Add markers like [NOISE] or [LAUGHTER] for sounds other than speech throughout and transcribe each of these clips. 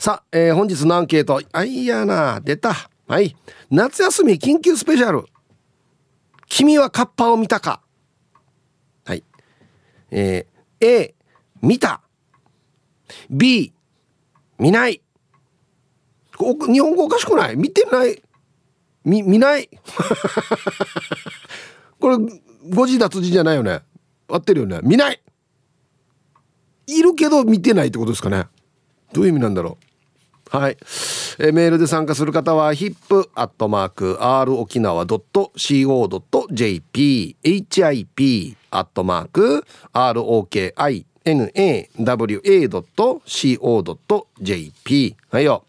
さあ、えー、本日のアンケート。あいやな出た。はい。夏休み緊急スペシャル。君はカッパを見たか。はい。えー、A 見た。B 見ない。日本語おかしくない？見てない。見見ない？[LAUGHS] これ誤字脱字じゃないよね？合ってるよね？見ない。いるけど見てないってことですかね。どういう意味なんだろう？はい、えメールで参加する方は hip.r 沖縄 .co.jp hip アットマーク ROKINAWA.co.jp はいよ、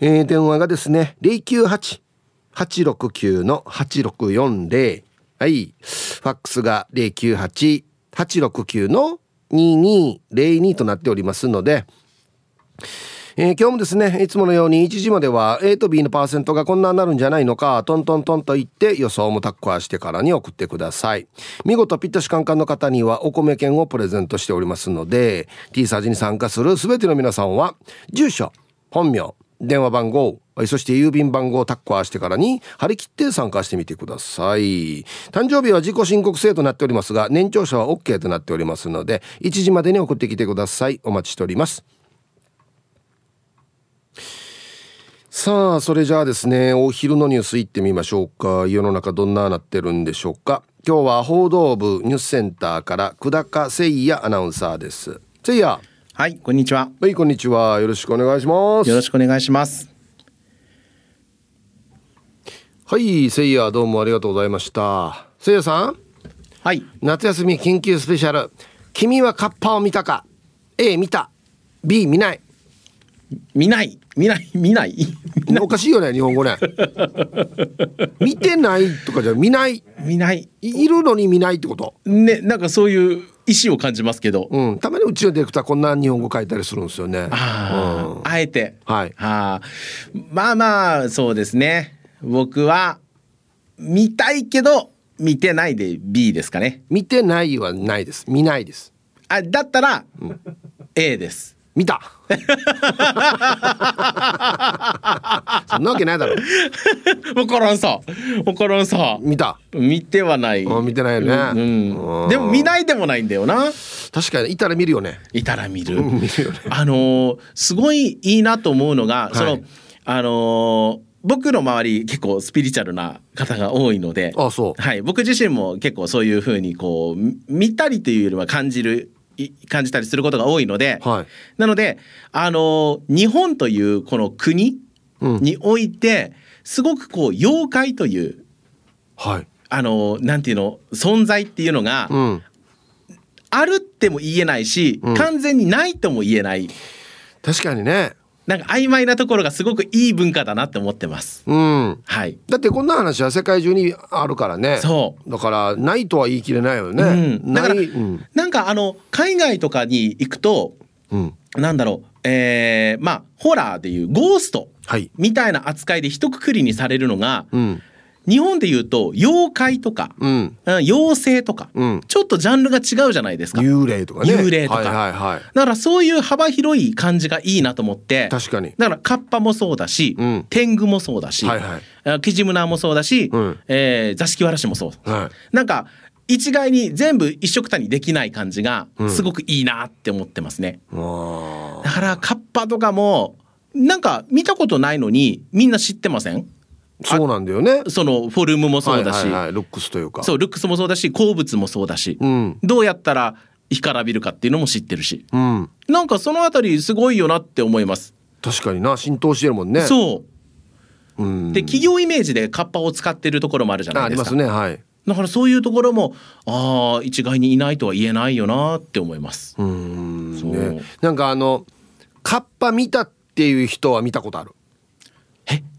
えー、電話がですね098-869-8640はい。ファックスが098-869の2202となっておりますので、えー、今日もですねいつものように1時までは A と B のパーセントがこんなになるんじゃないのかトントントンと言って予想もタッコアしてからに送ってください。見事ピッタシカンカンの方にはお米券をプレゼントしておりますので T サージに参加する全ての皆さんは住所本名電話番号そして郵便番号をタッコアしてからに張り切って参加してみてください。誕生日は自己申告制となっておりますが年長者は OK となっておりますので1時までに送ってきてください。お待ちしております。さあそれじゃあですねお昼のニュース行ってみましょうか。世の中どんななってるんでしょうか。今日は報道部ニュースセンターから久高誠也アナウンサーです。誠也。はいこんにちは。はいこんにちは。よろしくお願いします。よろしくお願いします。はい誠也どうもありがとうございました。誠也さん。はい。夏休み緊急スペシャル。君はカッパを見たか？A 見た。B 見ない見ない。見ない。見ない。おかしいよね日本語ね。見てないとかじゃ見ない。見ない。いるのに見ないってこと？ねなんかそういう意思を感じますけど、うん、たまにうちのディレクターこんな日本語書いたりするんですよね。あ,、うん、あえて。はい。あまあまあそうですね。僕は見たいけど見てないで B ですかね。見てないはないです。見ないです。あだったら、うん、A です見た。[LAUGHS] そんなわけないだろ。分からんさ。分からんさ。見た。見てはない。見てないよね、うん、でも見ないでもないんだよな。確かにいたら見るよね。いたら見る、見るよね。あのー、すごいいいなと思うのが、はい、そのあのー僕の周り結構スピリチュアルな方が多いのであそう、はい、僕自身も結構そういうふうにこう見たりというよりは感じる感じたりすることが多いので、はい、なのであの日本というこの国において、すごくこう妖怪という、はい、あのなんていうの存在っていうのが、うん、あるっても言えないし、うん、完全にないとも言えない。確かにねなんか曖昧なところがすごくいい文化だなって思ってます。うん。はい。だってこんな話は世界中にあるからね。そう。だからないとは言い切れないよね。うん、だから、うん、なんかあの海外とかに行くと、うん、なんだろう、えー、まあホラーでいうゴーストみたいな扱いで一括りにされるのが、うん、日本でいうと妖怪とか、うん、妖精とか、うん、ちょっとジャンルが違うじゃないですか。幽霊とかね。幽霊とか、はいはいはい、だからそういう幅広い感じがいいなと思って確かに。だからカッパもそうだし、うん、天狗もそうだし、はいはい、キジムナーもそうだし、うん。えー、座敷わらしもそう、はい、なんか一概に全部一緒くたにできない感じがすごくいいなって思ってますね、うん、だからカッパとかもなんか見たことないのにみんな知ってません？そうなんだよね。そのフォルムもそうだし、はいはいはい、ルックスというか。そうルックスもそうだし鉱物もそうだし、うん、どうやったら干からびるかっていうのも知ってるし、うん、なんかそのあたりすごいよなって思います。確かにな。浸透してるもんね。そう、うん、で企業イメージでカッパを使ってるところもあるじゃないですか。ありますねはい。だからそういうところもああ一概にいないとは言えないよなって思います。うん。ね。なんかあのカッパ見たっていう人は見たことある。え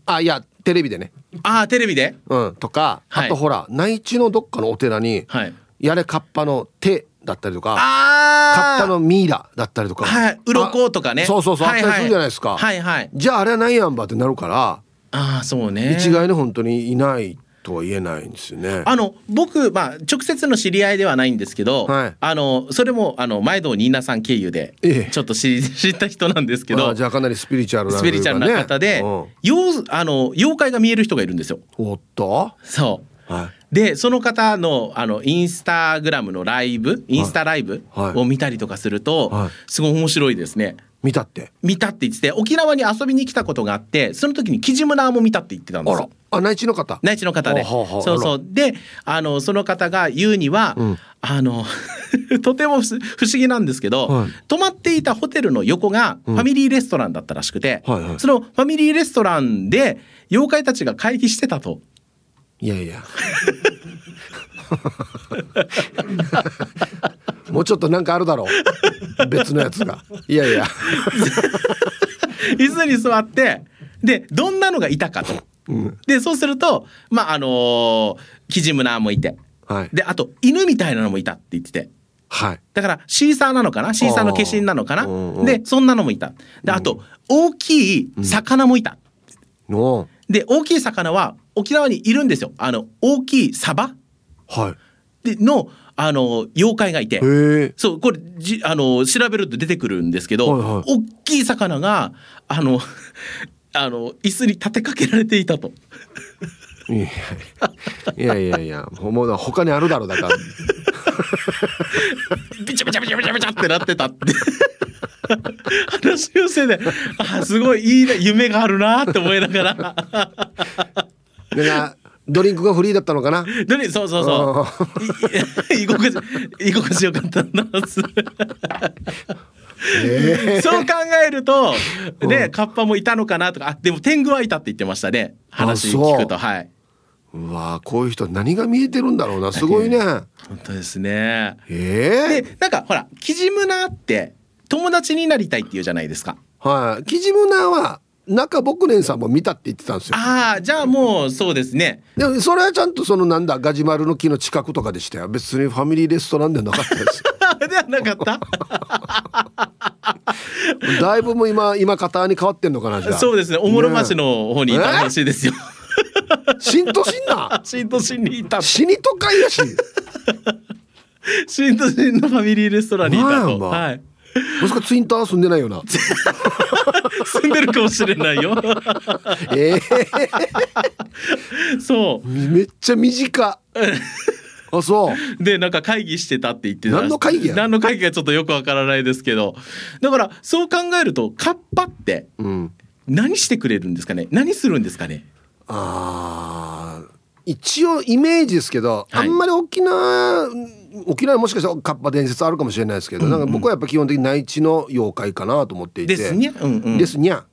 あいやテレビでね。ああテレビで？うんとか、はい。あとほら内地のどっかのお寺に、はい。やれカッパの手だったりとかああカッパのミイラだったりとか。はい鱗とかね。そうそうそうはいあったりするじゃないですか。はいはい。じゃああれはないやんばってなるからああそうね。一概に本当にいないとは言えないんですよね。あの僕、まあ、直接の知り合いではないんですけど、はい。あのそれもあの前堂ニーナさん経由でええ。ちょっと知り [LAUGHS] 知った人なんですけど、あじゃあかなりスピリチュアルなスピリチュアルな方で、うん。妖あの妖怪が見える人がいるんですよ。おっと、そう。はでその方のあのインスタグラムのライブインスタライブはい。を見たりとかすると、はい。すごい面白いですね。見たって？見たって言ってて沖縄に遊びに来たことがあってその時にキジムナーも見たって言ってたんですよ。あ内地の方。内地の方で、そうそうであのその方が言うには、うんあの [LAUGHS] とても不不思議なんですけど、はい泊まっていたホテルの横がファミリーレストランだったらしくて、はいはいそのファミリーレストランで妖怪たちが会議してたと。いやいや。[LAUGHS] もうちょっとなんかあるだろう。別のやつが。いやいや。[LAUGHS] 椅子に座ってでどんなのがいたかと。うん。でそうするとまああのーキジムナーもいて。はい。であと犬みたいなのもいたって言ってて。はい。だからシーサーなのかな？シーサーの化身なのかな？うんうん。でそんなのもいた。であと大きい魚もいた、の。で大きい魚は沖縄にいるんですよ。あの大きいサバ。はでのあの妖怪がいて。そうこれじあの調べると出てくるんですけど、はいはい。大きい魚があのあの椅子に立てかけられていたと。いやいやいやもう他にあるだろうだから。ビチャビチャビチャビチャビチャってなってたって話をしててあすごいいいな夢があるなって思いながらなドリンクがフリーだったのかな？どれそうそうそう [LAUGHS] 居心地居心地よかったなええそう考えるとでカッパもいたのかなとかあでも天狗はいたって言ってましたね話聞くとはい。うわこういう人何が見えてるんだろうな。すごいね。本当ですね。ええでなんかほらキジムナーって友達になりたいっていうじゃないですか。はい。キジムナーは中牧年さんも見たって言ってたんですよ。ああじゃあもうそうですね。でもそれはちゃんとそのなんだガジュマルの木の近くとかでしたよ。別にファミリーレストランではなかったです。[LAUGHS] ではなかった？[LAUGHS] だいぶもう今今方に変わってんのかなじゃあ。そうですね。おもろ町の方にいたらしいですよ。新都心な。[LAUGHS] 新都心にいた。死に都会やし。新都心のファミリーレストランにいたと。はい。もしかツインター住んでないよな。[LAUGHS] 住んでるかもしれないよ。[LAUGHS] ええそう。めっちゃ短。[LAUGHS] あそう。でなんか会議してたって言ってた何の会議や？何の会議かちょっとよくわからないですけどだからそう考えるとカッパってうん。何してくれるんですかね？何するんですかね？あー一応イメージですけど、はいあんまり沖縄沖縄にもしかしたらカッパ伝説あるかもしれないですけど、なんか僕はやっぱ基本的に内地の妖怪かなと思っていて。ですにゃうんうん。ですにゃ。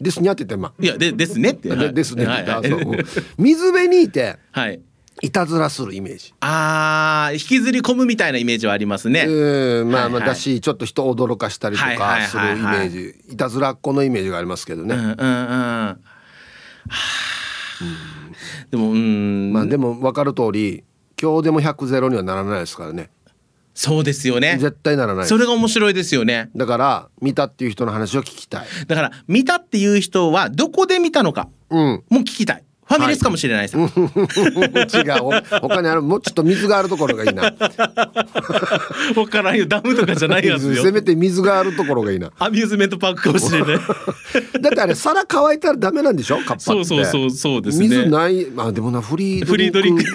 ですにゃって言ってまいやでですねって。あ、でですねってはい言って、はいあそう。うん水辺にいてはい。いたずらするイメージ。あー引きずり込むみたいなイメージはありますね、うんまあまあはい。はいだしちょっと人を驚かしたりとはいはいかするイメはいはいージ。いたずらっ子のイメージがありますけどね、うんうんうん。はあ。でもうん、まあでも分かる通り今日でも100ゼロにはならないですからね。そうですよね。絶対ならない。それが面白いですよね。だから見たっていう人の話を聞きたい。だから見たっていう人はどこで見たのかうん。もう聞きたいファミレスかもしれないです、違う。ほ他にある。もうちょっと水があるところがいいな。わからんよダムとかじゃないやつよ。せめて水があるところがいいな。アミューズメントパークかもしれない。[LAUGHS] だってあれ皿乾いたらダメなんでしょ？カッパって。そうそうそうそうですね。水ない。まあでもなフリーフリードリンク。[LAUGHS]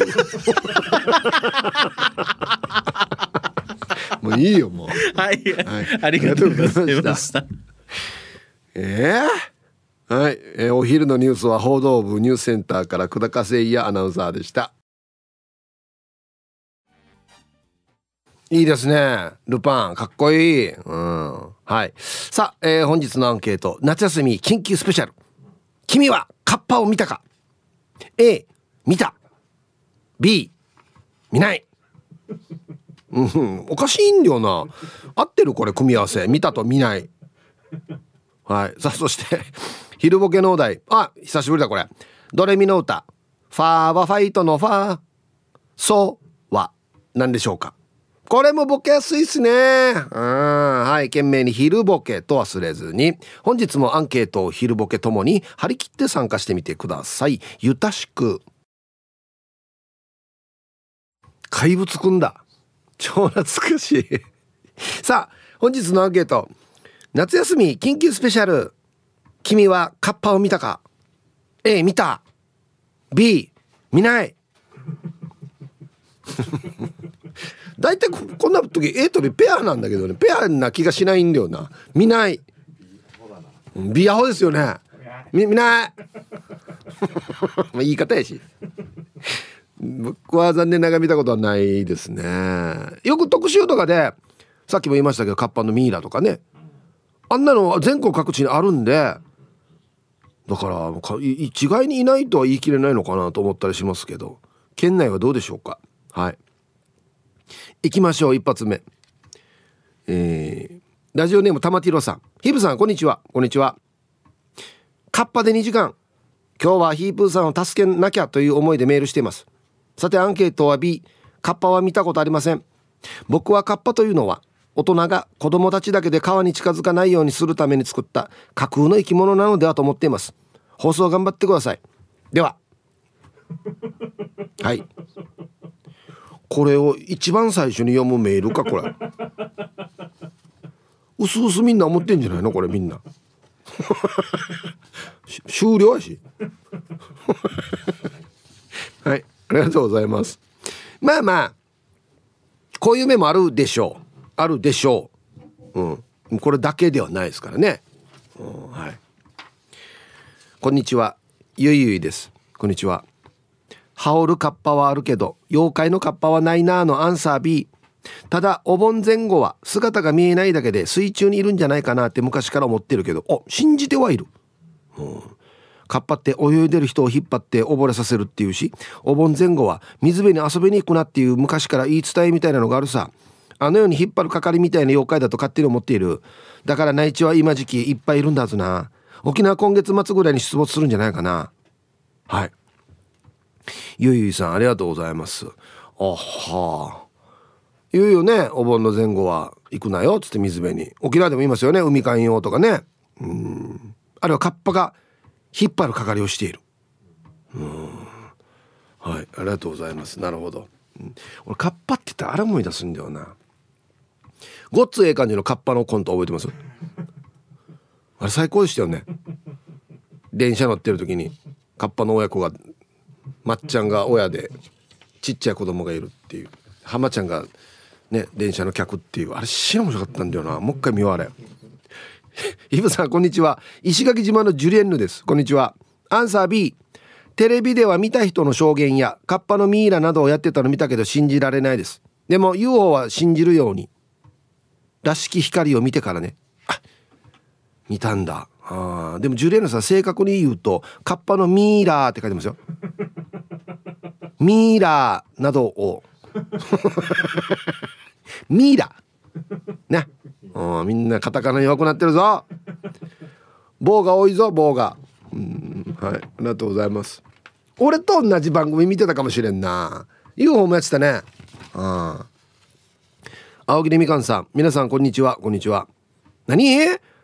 もういいよもう。はい、はい。ありがとうございました。ええはい、えーお昼のニュースは報道部ニュースセンターから久高誠也アナウンサーでした。いいですね。ルパンかっこいい。うん。はい。さあ、えー本日のアンケート。夏休み緊急スペシャル。君はカッパを見たか？A 見た。B 見ない。うん、おかしいんだよな。合ってるこれ組み合わせ。見たと見ない。はい。さあ、そして、昼ボケのお題。あ、久しぶりだ、これ。ドレミの歌。ファーはファイトのファー。そうは何でしょうかこれもボケやすいっすね。うん。はい。懸命に昼ボケと忘れずに、本日もアンケートを昼ボケともに張り切って参加してみてください。ゆたしく。怪物くんだ超懐かしいさあ本日のアンケート夏休み緊急スペシャル君はカッパを見たか？A 見た。B 見ない。[LAUGHS] 大体こんな時 A と B ペアなんだけどね。ペアな気がしないんだよな。見ない。B アホですよね。見ない。[LAUGHS] まあ言い方やし。僕は残念ながら見たことはないですね。よく特集とかでさっきも言いましたけどカッパのミイラとかね。あんなの全国各地にあるんでだから一概にいないとは言い切れないのかなと思ったりしますけど県内はどうでしょうか？はい。行きましょう一発目。えー、ラジオネーム玉ティロさん。ヒブさんこんにちは。こんにちは。カッパで2時間。今日はヒープーさんを助けなきゃという思いでメールしています。さてアンケートは B カッパは見たことありません。僕はカッパというのは大人が子供たちだけで川に近づかないようにするために作った架空の生き物なのではと思っています。放送頑張ってください。では。[LAUGHS] はい。これを一番最初に読むメールかこれ。うすうすみんな思ってんじゃないの？これみんな。[LAUGHS] 終了やし。[LAUGHS] はい。ありがとうございます。まあまあこういう目もあるでしょうあるでしょう。うん。これだけではないですからね、うん、はい。こんにちは。ゆいゆいです。こんにちは。羽織るカッパはあるけど妖怪のカッパはないなーのアンサー B ただお盆前後は姿が見えないだけで水中にいるんじゃないかなって昔から思ってるけどお信じてはいる、うん、カッパって泳いでる人を引っ張って溺れさせるっていうしお盆前後は水辺に遊びに行くなっていう昔から言い伝えみたいなのがあるさ。あのように引っ張る係みたいな妖怪だと勝手に思っている。だから内地は今時期いっぱいいるんだはずな。沖縄今月末ぐらいに出没するんじゃないかな。はい。ゆいゆいさんありがとうございます。あは。あ言うよねお盆の前後は行くなよっつって水辺に。沖縄でも言いますよね海寛用とかね。うん。あるいはカッパが引っ張る係をしている。うん。はいありがとうございます。なるほど、うん、俺カッパって言ったらあれ思い出すんだよな。ごっつええ感じのカッパのコント覚えてます？あれ最高でしたよね。電車乗ってる時にカッパの親子がまっちゃんが親でちっちゃい子供がいるっていう。浜ちゃんがね電車の客っていう。あれ死面白かったんだよな。もう一回見ようあれ。[LAUGHS] イブさんこんにちは。石垣島のジュリエンヌです。こんにちは。アンサー B テレビでは見た人の証言やカッパのミイラなどをやってたの見たけど信じられないです。でも UFO は信じるように。らしき光を見てからね。あ見たんだ。あでもジュリエンヌさん正確に言うとカッパのミイラーって書いてますよ。[LAUGHS] ミイラーなどを。[LAUGHS] ミイラね。みんなカタカナ弱くなってるぞ。棒が多いぞ棒が。うんはい。ありがとうございます。俺と同じ番組見てたかもしれんな。UFO もやってたね。あ青桐みかんさん。皆さんこんにちは。こんにちは。何？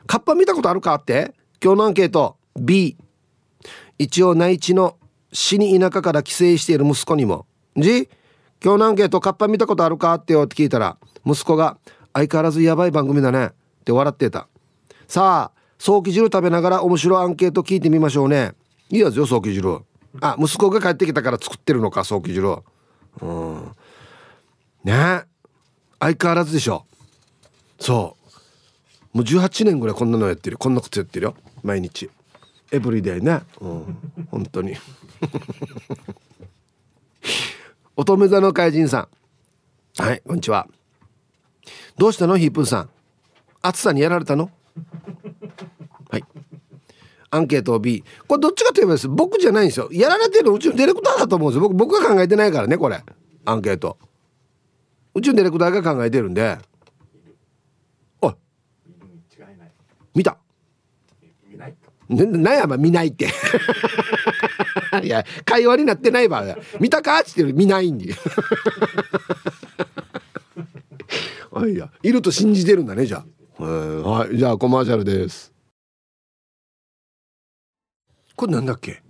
カッパ見たことあるかって？今日のアンケート。B 一応内地の死に田舎から帰省している息子にも「じ今日のアンケートカッパ見たことあるか?」ってよって聞いたら息子が「相変わらずやばい番組だね」って笑ってた。さあ早期汁食べながら面白いアンケート聞いてみましょうね。いいやつよ早期汁。あ息子が帰ってきたから作ってるのか早期汁。うん。ね。え相変わらずでしょ。そう。もう18年ぐらいこんなのやってる。こんなことやってるよ。毎日。エブリデイね。うん。本当に。[LAUGHS] 乙女座の怪人さん。はいこんにちは。どうしたの？ヒープーさん。暑さにやられたの？はい。アンケート B これどっちかといえばです。僕じゃないんですよ。やられてるのうちのディレクターだと思うんですよ。僕僕が考えてないからねこれ。アンケート。うちのディレクターが考えてるんで。おい。見た。なやま見ないって。[LAUGHS] いや会話になってないば見たかっつって見ないんで。[LAUGHS] あいや。いると信じてるんだねじゃあ。はい。じゃあコマーシャルです。これなんだっけ？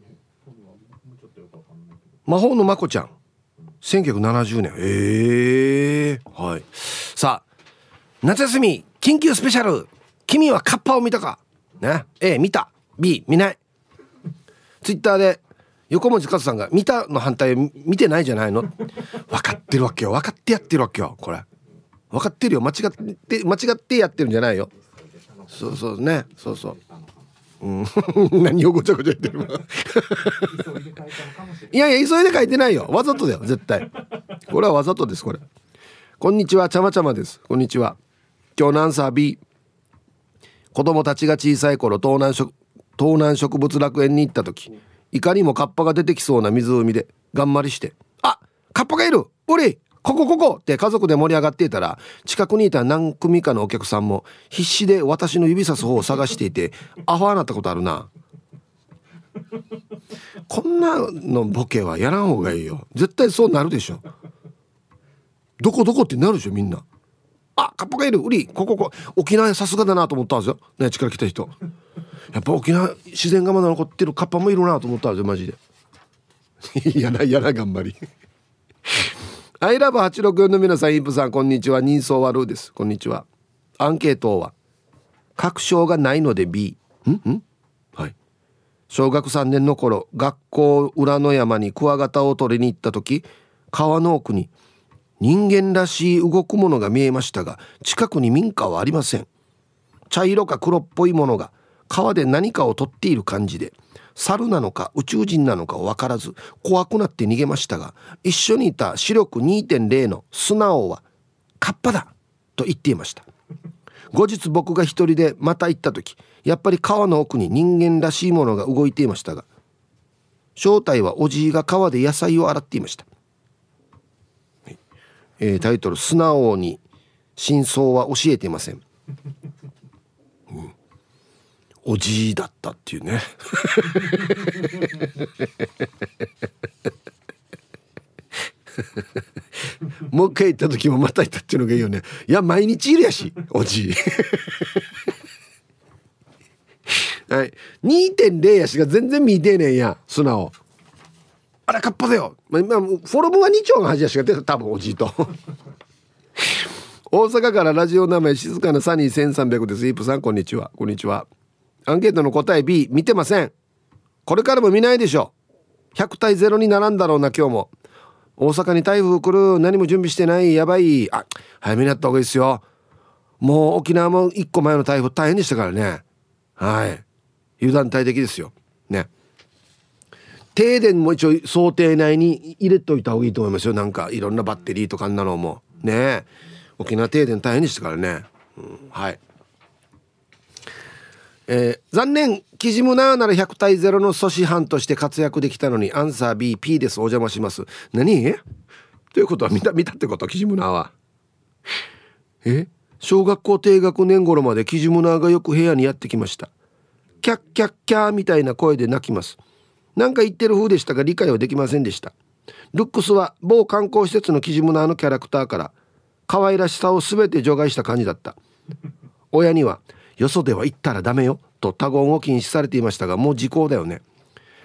魔法のまこちゃん1970年。ええー、はい。さあ夏休み緊急スペシャル。君はカッパを見たか？ね。A 見た。B 見ない。ツイッターで横文字勝さんが「見た」の反対見てないじゃないの？分かってるわけよ。分かってやってるわけよこれ。分かってるよ。間違って間違ってやってるんじゃないよ。そうそうね。そうそううん、[LAUGHS] 何をごちゃごちゃ言ってるいやいや急いで書いてないよ。わざとだよ絶対。これはわざとですこれ。こんにちはちゃまちゃまです。こんにちは。今日のアンサー B 子供たちが小さい頃東南東南植物楽園に行った時いかにもカッパが出てきそうな湖で頑張りして「あカッパがいる。おりここここ!」って家族で盛り上がっていたら近くにいた何組かのお客さんも必死で私の指さす方を探していて [LAUGHS] アホになったことあるな。こんなのボケはやらん方がいいよ。絶対そうなるでしょ。どこどこってなるでしょみんな。あカッパがいる。ウリこここ沖縄さすがだなと思ったんですよ。ね力来た人。やっぱ沖縄自然がまだ残ってるカッパもいるなと思ったんですよマジで。[LAUGHS] 嫌な嫌な頑張りアイラブ864の皆さんインプさんこんにちは。人相悪です。こんにちは。アンケートは確証がないので B ん？ん？はい。小学3年の頃学校裏の山にクワガタを取りに行った時川の奥に人間らしい動くものが見えましたが近くに民家はありません。茶色か黒っぽいものが川で何かを取っている感じで。猿なのか宇宙人なのか分からず怖くなって逃げましたが一緒にいた視力2.0の素直はカッパだと言っていました。後日僕が一人でまた行った時やっぱり川の奥に人間らしいものが動いていましたが正体はおじいが川で野菜を洗っていました。えー、タイトル「素直に真相は教えていませ」ん、おじいだったっていうね。[LAUGHS] もう一回行った時もまた行ったっていうのがいいよね。いや毎日いるやしおじい。はい。2.0やしが全然見てねえや素直。あれカッパだよ、まあ、フォルムは2丁が恥やしが出た多分おじいと。大阪からラジオ名前静かなサニー1300です。イープさんこんにちは。こんにちはアンケートの答え B 見てません。これからも見ないでしょ100対0にならんだろうな今日も。大阪に台風来る。何も準備してない。やばい。あ早めにやった方がいいですよ。もう沖縄も1個前の台風大変でしたからね。はい。油断大敵ですよ。ね。停電も一応想定内に入れといた方がいいと思いますよ。なんかいろんなバッテリーとかんなのも。ね。沖縄停電大変でしたからね、うん、はい。えー、残念キジムナーなら100対0の阻止班として活躍できたのにアンサー BP です。お邪魔します。何？ということは [LAUGHS] 見た見たってことキジムナーは。え？小学校低学年頃までキジムナーがよく部屋にやってきました。キャッキャッキャーみたいな声で泣きます。何か言ってる風でしたが理解はできませんでした。ルックスは某観光施設のキジムナーのキャラクターから可愛らしさを全て除外した感じだった。親にはよそでは行ったらダメよと他言を禁止されていましたがもう時効だよね。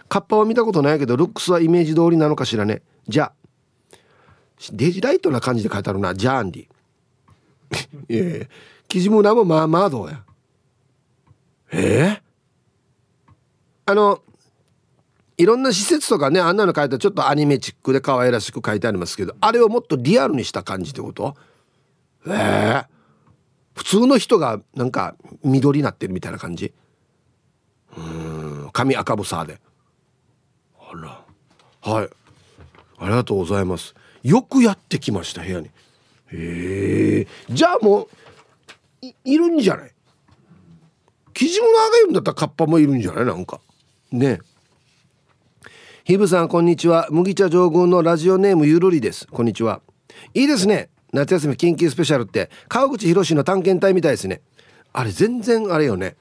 カッパは見たことないけどルックスはイメージ通りなのかしらね。じゃ。デジライトな感じで書いてあるなジャーンディ。[LAUGHS] いやいやキジムナもまあまあどうや。えー、あのいろんな施設とかねあんなの書いたらちょっとアニメチックで可愛らしく書いてありますけどあれをもっとリアルにした感じってこと？ええー、普通の人がなんか緑になってるみたいな感じ。うん。髪赤ブサーで。あら。はい。ありがとうございます。よくやってきました部屋に。へえ。じゃあもういるんじゃない？キジムナーがいるんだったらカッパもいるんじゃない？なんか。ね。ヒブさんこんにちは。麦茶上宮のラジオネームゆるりです。こんにちは。いいですね夏休み緊急スペシャルって川口博の探検隊みたいですね。あれ全然あれよね。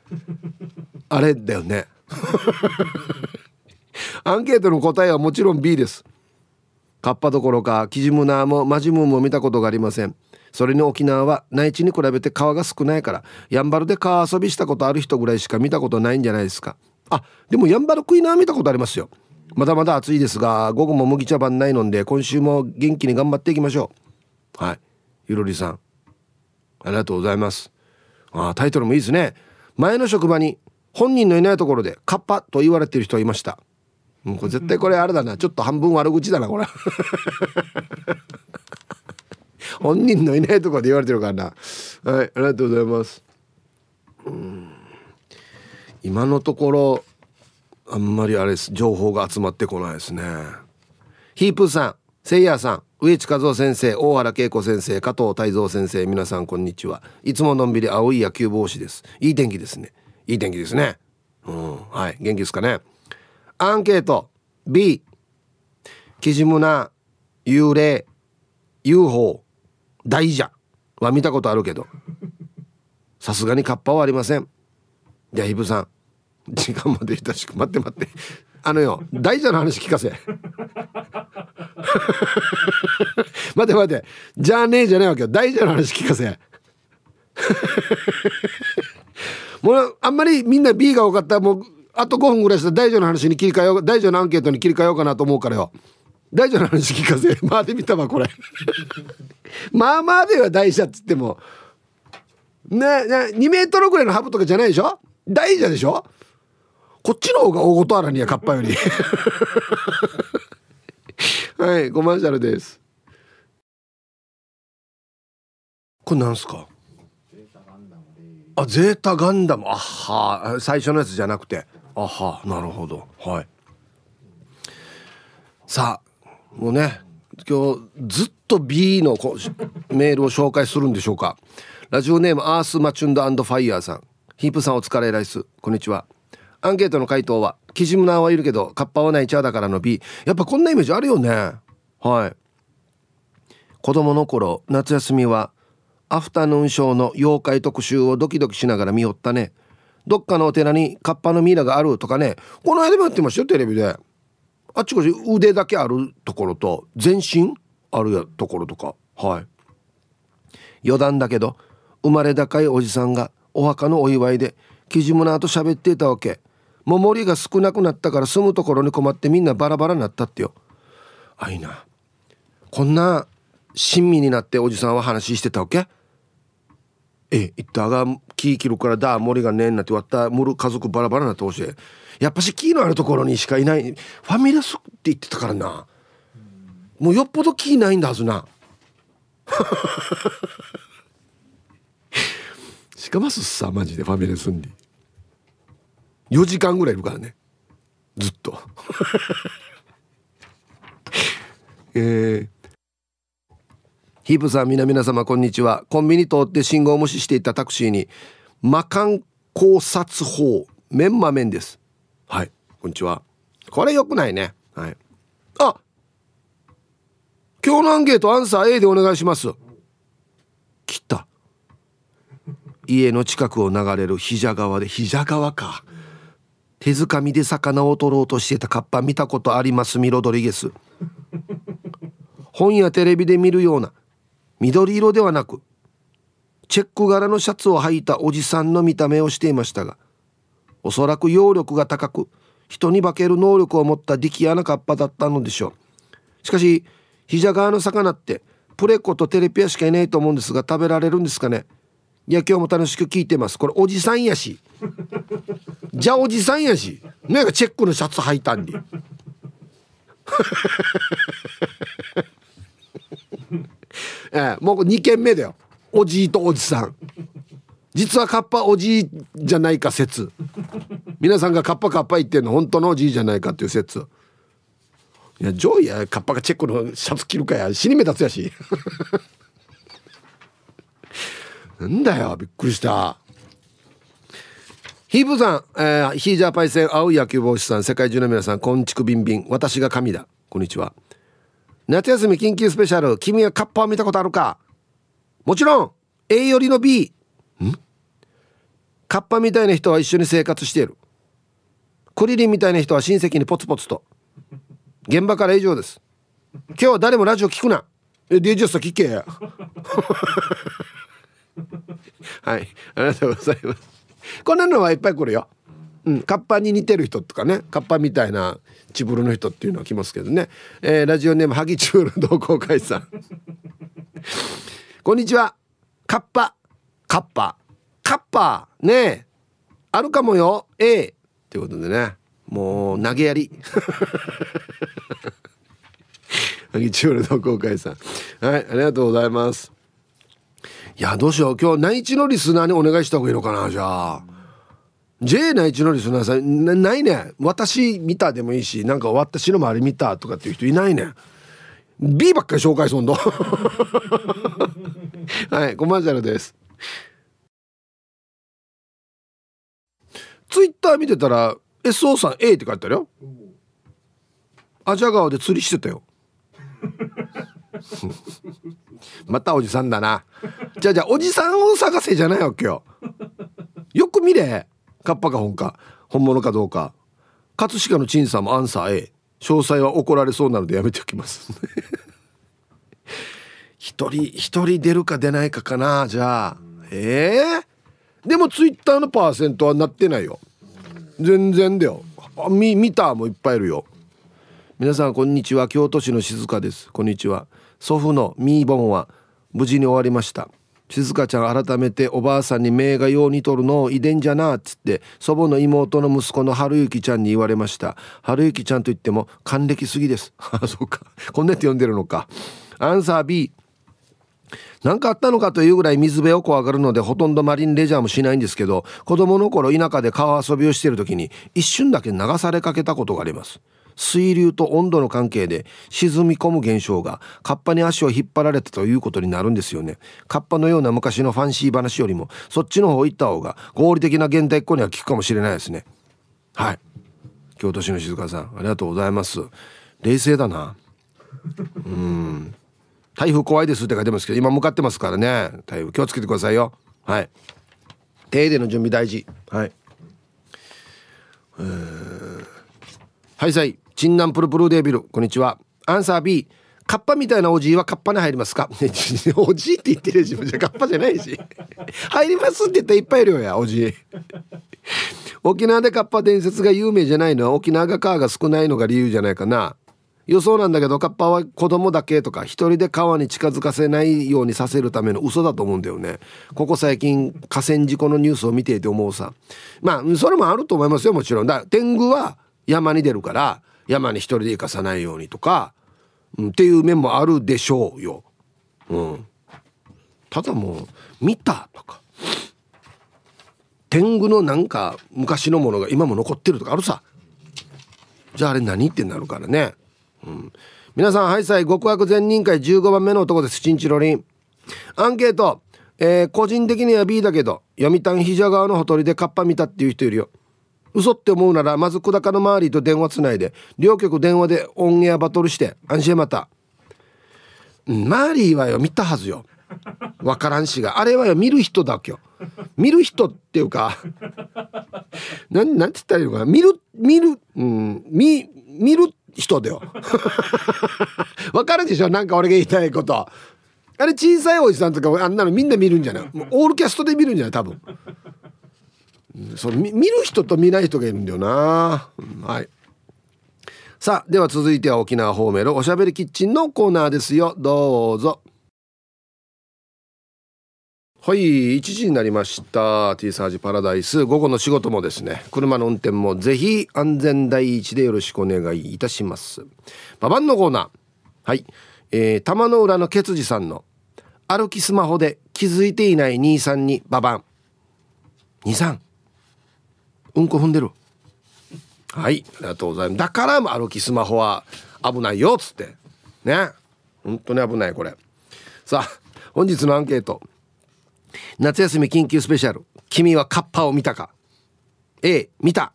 あれだよね。[LAUGHS] アンケートの答えはもちろん B です。カッパどころかキジムナーもマジムーも見たことがありません。それに沖縄は内地に比べて川が少ないからやんばるで川遊びしたことある人ぐらいしか見たことないんじゃないですか。あでもやんばるクイナー見たことありますよ。まだまだ暑いですが午後も麦茶番ないので今週も元気に頑張っていきましょう。はい。ゆるりさん。ありがとうございます。あタイトルもいいですね。前の職場に本人のいないところでカッパと言われてる人いました。もうこれ絶対これあれだな。ちょっと半分悪口だなこれ。[LAUGHS] 本人のいないところで言われてるからな。はいありがとうございます。うん。今のところあんまりあれです。情報が集まってこないですね。ヒープーさんせいやさん。植地和夫先生大原恵子先生加藤泰造先生皆さんこんにちは。いつものんびり青い野球帽子です。いい天気ですね。いい天気ですね。うんはい元気ですかね。アンケート。B キジムナ幽霊 UFO 大蛇。は見たことあるけど。さすがにカッパはありません。じゃあイブさん。時間まで親しく待って待って。あのよ大蛇の話聞かせ。[LAUGHS] 待て待て。じゃあねえじゃないわけよ。大蛇の話聞かせ。[LAUGHS] もうあんまりみんな B が多かった。らもうあと5分ぐらいしたら大蛇の話に切り替えよう。大蛇のアンケートに切り替えようかなと思うからよ。大蛇の話聞かせ。まあで見たわこれ。[LAUGHS] まあまあでは大蛇っつっても。ねね2メートルぐらいのハブとかじゃないでしょ？大蛇でしょ？こっちの方が大ごとあらにやカッパより。[LAUGHS] はいコマーシャルです。これなんすか？あゼータガンダム。あは最初のやつじゃなくて。あはなるほど。はい。さあもうね今日ずっと B のメールを紹介するんでしょうか。ラジオネームアースマチュンドファイヤーさん。ヒープさんお疲れライスこんにちはアンケートの回答はキジムナーはいるけどカッパはないチャーだからの B やっぱこんなイメージあるよね。はい。子供の頃夏休みはアフタヌーンショーの妖怪特集をドキドキしながら見よったね。どっかのお寺にカッパのミイラがあるとかね。この間もやってましたよテレビで。あっちこっち腕だけあるところと全身あるところとか。はい。余談だけど生まれ高いおじさんがお墓のお祝いでキジムナーと喋っていたわけ。もう森が少なくなったから住むところに困ってみんなバラバラになったってよ。あいな。こんな親身になっておじさんは話してたわけ？え言ったが木切るからだ森がねえなって割ったむる家族バラバラなってほしい。やっぱし木のあるところにしかいない。ファミレスって言ってたからな。もうよっぽど木ないんだはずな。[LAUGHS] しかますさマジでファミレスに。4時間ぐらいいるからね。ずっと。[LAUGHS] えー、ヒープさん皆々様こんにちは。コンビニ通って信号無視していたタクシーに魔漢考察法メンマメンです。はいこんにちは。これよくないね。はい。あ今日のアンケートアンサー A でお願いします。切った。家の近くを流れる膝川で膝川か。手づかみで魚を取ろうとしてたカッパ見たことありますミロドリゲス。[LAUGHS] 本やテレビで見るような緑色ではなくチェック柄のシャツを履いたおじさんの見た目をしていましたがおそらく揚力が高く人に化ける能力を持った力也なカッパだったのでしょう。しかし膝側の魚ってプレコとテレピアしかいないと思うんですが食べられるんですかね?いや今日も楽しく聞いてます。これおじさんやし。じゃあおじさんやし。なんかチェックのシャツ履いたんで [LAUGHS] ええ、もう2軒目だよ。おじいとおじさん。実はカッパおじいじゃないか説。皆さんがカッパカッパ言ってんの本当のおじいじゃないかっていう説。いやジョイやカッパがチェックのシャツ着るかや。死に目立つやし。[LAUGHS] なんだよびっくりした。ヒープさん、えー、ヒージャーパイセン青い野球帽子さん世界中の皆さんこんちくびんびん。私が神だ。こんにちは。夏休み緊急スペシャル。君はカッパを見たことあるか？もちろん。A よりの B ん？カッパみたいな人は一緒に生活している。クリリンみたいな人は親戚にポツポツと。現場から以上です。今日は誰もラジオ聞くな。え DJ さ聞け [LAUGHS] はい。ありがとうございます。こんなのはいっぱい来るよ。うん、カッパに似てる人とかね。カッパみたいなチブルの人っていうのは来ますけどね、えー、ラジオネームハギチブル同好会さん。こんにちは。カッパ。カッパ。カッパね。えあるかもよ。A ということでね。もう投げやり。[LAUGHS] ハギチブル同好会さん。はいありがとうございます。いやどうしよう。今日内地のリスナーにお願いした方がいいのかなじゃあ。J 内地のリスナーさんなないね。私見たでもいいしなんか私の周り見たとかっていう人いないね。B ばっかり紹介すんの。[LAUGHS] はいコマーシャルです。ツイッター見てたら SO さん A って書いてあるよ。アジャ川で釣りしてたよ。[LAUGHS] またおじさんだな。じゃあじゃあおじさんを探せじゃないわけよ。よく見れカッパか本か。本物かどうか。葛飾の陳さんもアンサー A 詳細は怒られそうなのでやめておきます。[LAUGHS] 一人一人出るか出ないかかな。じゃあ。ええー、でもツイッターのパーセントはなってないよ。全然だよ。あ見見たもいっぱいいるよ。皆さんこんにちは。京都市の静香です。こんにちは。祖父のミーボンは無事に終わりました。静香ちゃん改めておばあさんに目がよう似とるのを遺伝じゃなっつって祖母の妹の息子の春雪ちゃんに言われました。春雪ちゃんと言っても還暦すぎです。[LAUGHS] あそうか。こんなって呼んでるのか。アンサー B 何かあったのかというぐらい水辺を怖がるのでほとんどマリンレジャーもしないんですけど子供の頃田舎で川遊びをしている時に一瞬だけ流されかけたことがあります。水流と温度の関係で沈み込む現象がカッパに足を引っ張られたということになるんですよね。カッパのような昔のファンシー話よりもそっちの方行った方が合理的な現代っ子には効くかもしれないですね。はい。京都市の静香さんありがとうございます。冷静だな。うん。台風怖いですって書いてますけど今向かってますからね。台風気をつけてくださいよ。はい。停電の準備大事。はい。はいさい。チンナンプルプルデビル。こんにちは。アンサー B カッパみたいなおじいはカッパに入りますか？[LAUGHS] おじいって言ってる自分じゃ。カッパじゃないし。入りますって言ったらいっぱいいるよやおじい。沖縄でカッパ伝説が有名じゃないのは沖縄が川が少ないのが理由じゃないかな。予想なんだけどカッパは子供だけとか一人で川に近づかせないようにさせるための嘘だと思うんだよね。ここ最近河川事故のニュースを見ていて思うさ。まあそれもあると思いますよもちろん。だ天狗は山に出るから山に一人で行かさないようにとか、うん、っていう面もあるでしょうよ。うん。ただもう見たとか天狗のなんか昔のものが今も残ってるとかあるさ。じゃああれ何ってなるからね。うん、皆さんハイサイ極悪善人会15番目の男です。チンチロリン。アンケート、えー、個人的には B だけど読谷膝川のほとりでカッパ見たっていう人いるよ。嘘って思うならまず小高の周りと電話つないで両局電話でオンエアバトルして安心また。マーリーはよ見たはずよ。わからんしが。あれはよ見る人だっけよ。見る人っていうか [LAUGHS] なんなんて言ったらいいのかな。見る見るうん見見る人だよ。[LAUGHS] わかるでしょ？なんか俺が言いたいこと。あれ小さいおじさんとかあんなのみんな見るんじゃない？オールキャストで見るんじゃない？多分。そ見る人と見ない人がいるんだよな。はい。さあでは続いては沖縄方面のおしゃべりキッチンのコーナーですよ。どうぞ。はい1時になりました。T サージパラダイス。午後の仕事もですね車の運転もぜひ安全第一でよろしくお願いいたします。ババンのコーナー。はい。えー、玉の裏のケツジさんの歩きスマホで気づいていない兄さんにババン。兄さん。うんこ踏んでる。はいありがとうございます。だから歩きスマホは危ないよっつって。ね。本当に危ないこれ。さあ本日のアンケート。夏休み緊急スペシャル。君はカッパを見たか？A 見た。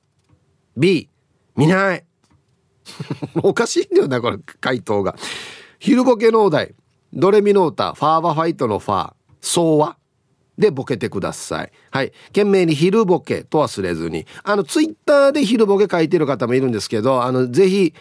B 見ない。[LAUGHS] おかしいんだよなこれ回答が。昼ボケのお題。ドレミの歌。ファーバファイトのファー。そうは？でボケてください。はい。懸命に昼ボケと忘れずに。あのツイッターで昼ボケ書いてる方もいるんですけどあのぜひ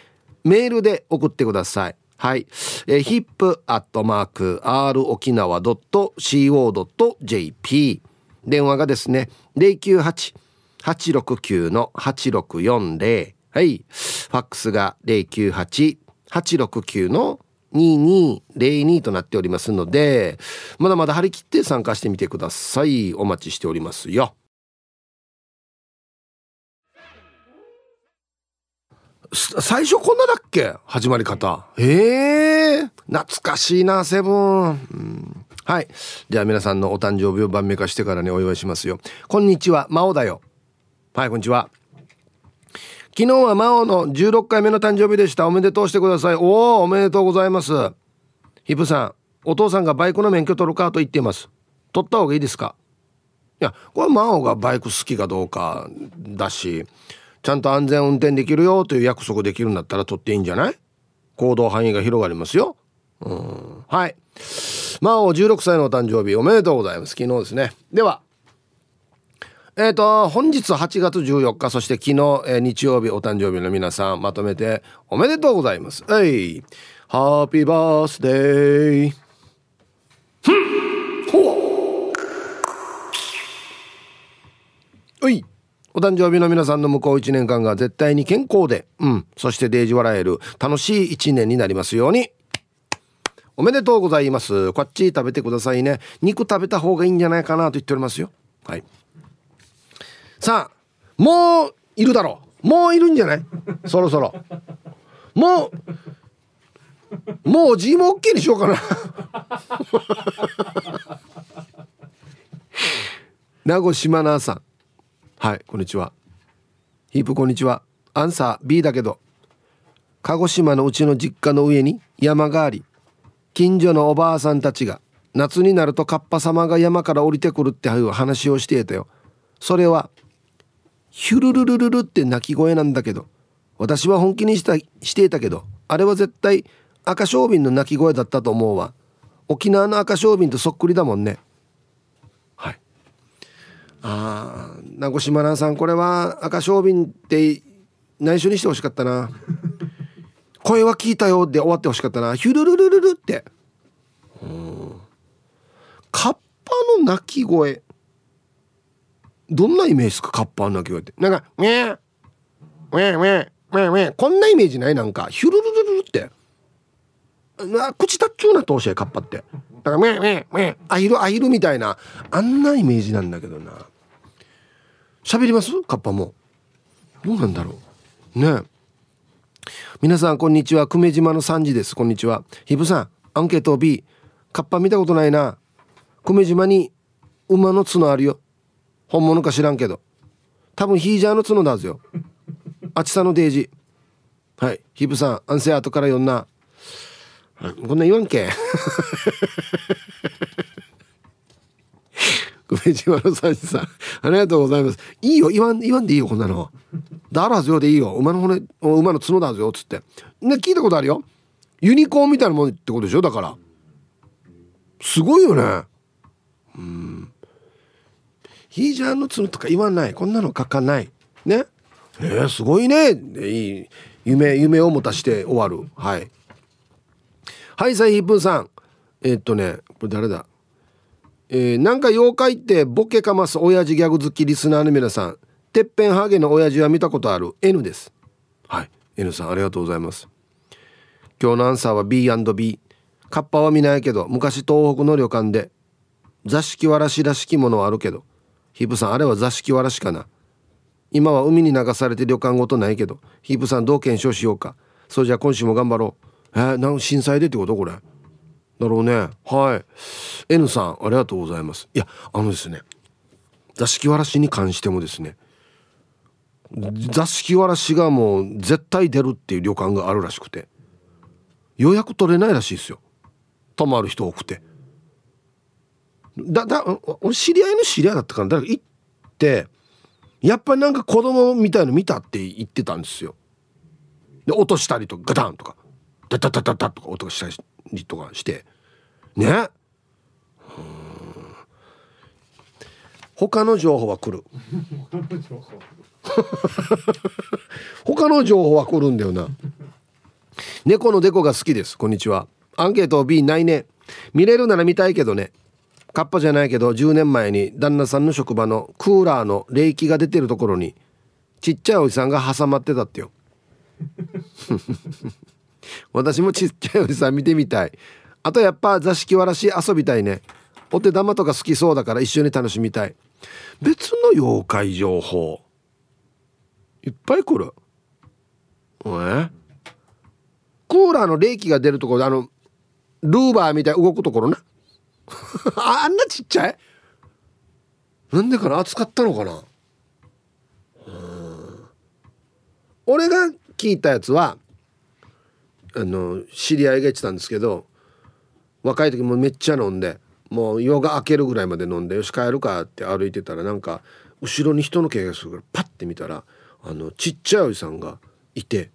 メールで送ってください。はい。えー、ヒップアットマーク r 沖縄 .co.jp 電話がですね、098-869-8640はい。ファックスが098869の2202となっておりますのでまだまだ張り切って参加してみてください。お待ちしておりますよ。最初こんなだっけ？始まり方。ええ。ー、懐かしいなセブン、うん、はい。じゃあ皆さんのお誕生日を晩明化してからねお祝いしますよ。こんにちは。真央だよ。はいこんにちは。昨日は真央の16回目の誕生日でしたおめでとうしてくださいおおおめでとうございますヒップさんお父さんがバイクの免許取るかと言っています取った方がいいですか？いやこれは真央がバイク好きかどうかだしちゃんと安全運転できるよという約束できるんだったら取っていいんじゃない？行動範囲が広がりますよ。うん。はい。まあ、16歳のお誕生日おめでとうございます。昨日ですね。では、えっ、ー、と、本日8月14日、そして昨日、えー、日曜日お誕生日の皆さん、まとめておめでとうございます。はい。ハッピーバースデー。ふんほうい。お誕生日の皆さんの向こう1年間が絶対に健康で、うん、そしてデージ笑える楽しい1年になりますように。おめでとうございます。こっち食べてくださいね。肉食べた方がいいんじゃないかなと言っておりますよ。はい。さあ、もういるだろう。もういるんじゃない？そろそろ。もう、もう G も OK にしようかな。[LAUGHS] 名護島奈さん。はいこんにちはヒープこんにちはアンサー B だけど鹿児島のうちの実家の上に山があり近所のおばあさんたちが夏になるとカッパ様が山から降りてくるっていう話をしていたよそれはヒュルルルルルって鳴き声なんだけど。私は本気にしたしていたけどあれは絶対赤小瓶の鳴き声だったと思うわ。沖縄の赤小瓶とそっくりだもんね。はい。ああ名越真奈さんこれは赤小瓶って内緒にしてほしかったな。声は聞いたよで終わってほしかったな。ヒュルルルルルって。うん。カッパの鳴き声。どんなイメージですかカッパの鳴き声って。なんか「ウェーウェーウェーウェーウェー」こんなイメージないなんか。ヒュルルルルルって。な口たっちゅうなとおしカッパって。だから「ウェーウェーウェーアヒルアヒル」みたいな。あんなイメージなんだけどな。喋ります？カッパも。どうなんだろう。ね皆さんこんにちは。久米島の3時です。こんにちは。ひぶさんアンケート B カッパ見たことないな。久米島に馬の角あるよ。本物か知らんけど。多分ヒージャーの角だぜよ。あちさのデージ。はい。ひぶさん安静後から読んな、はい、こんな言わんけ。[LAUGHS] 久米島のさんさん。ありがとうございます。いいよ。言わん言わんでいいよこんなの。だらずよでいいよ。馬の骨馬の角だぞよ。っつって。ね聞いたことあるよ。ユニコーンみたいなもんってことでしょ？だから。すごいよね。うん。ヒージャーの角とか言わない。こんなの書かない。ね。えー、すごいね。いい。夢夢を持たして終わる。はい。はいさいひっぷんさん。えー、っとねこれ誰だ？えー、なんか妖怪ってボケかます親父ギャグ好きリスナーの皆さん。てっぺんハゲの親父は見たことある。N です。はい。N さんありがとうございます。今日のアンサーは B&B カッパは見ないけど昔東北の旅館で座敷わらしらしきものはあるけど。ヒープさんあれは座敷わらしかな。今は海に流されて旅館ごとないけどヒープさんどう検証しようか。そうじゃあ今週も頑張ろう。えー、なん震災でってことこれ？だろうね。はい。N さんありがとうございます。いやあのですね座敷わらしに関してもですね座敷わらしがもう絶対出るっていう旅館があるらしくて予約取れないらしいですよ。泊まる人多くて。だだ俺知り合いの知り合いだったから誰か行ってやっぱりなんか子供みたいの見たって言ってたんですよ。で落としたりとかガタンとかダダダダダとか音がしたりとかして。ね？他の情報は来る。[LAUGHS] 他の情報は来るんだよな。猫のデコが好きです。こんにちは。アンケート B ないね。見れるなら見たいけどね。カッパじゃないけど10年前に旦那さんの職場のクーラーの冷気が出てるところにちっちゃいおじさんが挟まってたってよ。[LAUGHS] 私もちっちゃいおじさん見てみたい。あとやっぱ座敷わらし遊びたいね。お手玉とか好きそうだから一緒に楽しみたい。別の妖怪情報。いっぱい来る。え？クーラーの冷気が出るところであのルーバーみたい動くところな。[LAUGHS] あんなちっちゃい？なんでかな？暑かったのかな？俺が聞いたやつはあの知り合いが言ってたんですけど若い時もめっちゃ飲んでもう夜が明けるぐらいまで飲んでよし帰るかって歩いてたらなんか後ろに人の気がするからパッて見たらあのちっちゃいおじさんがいて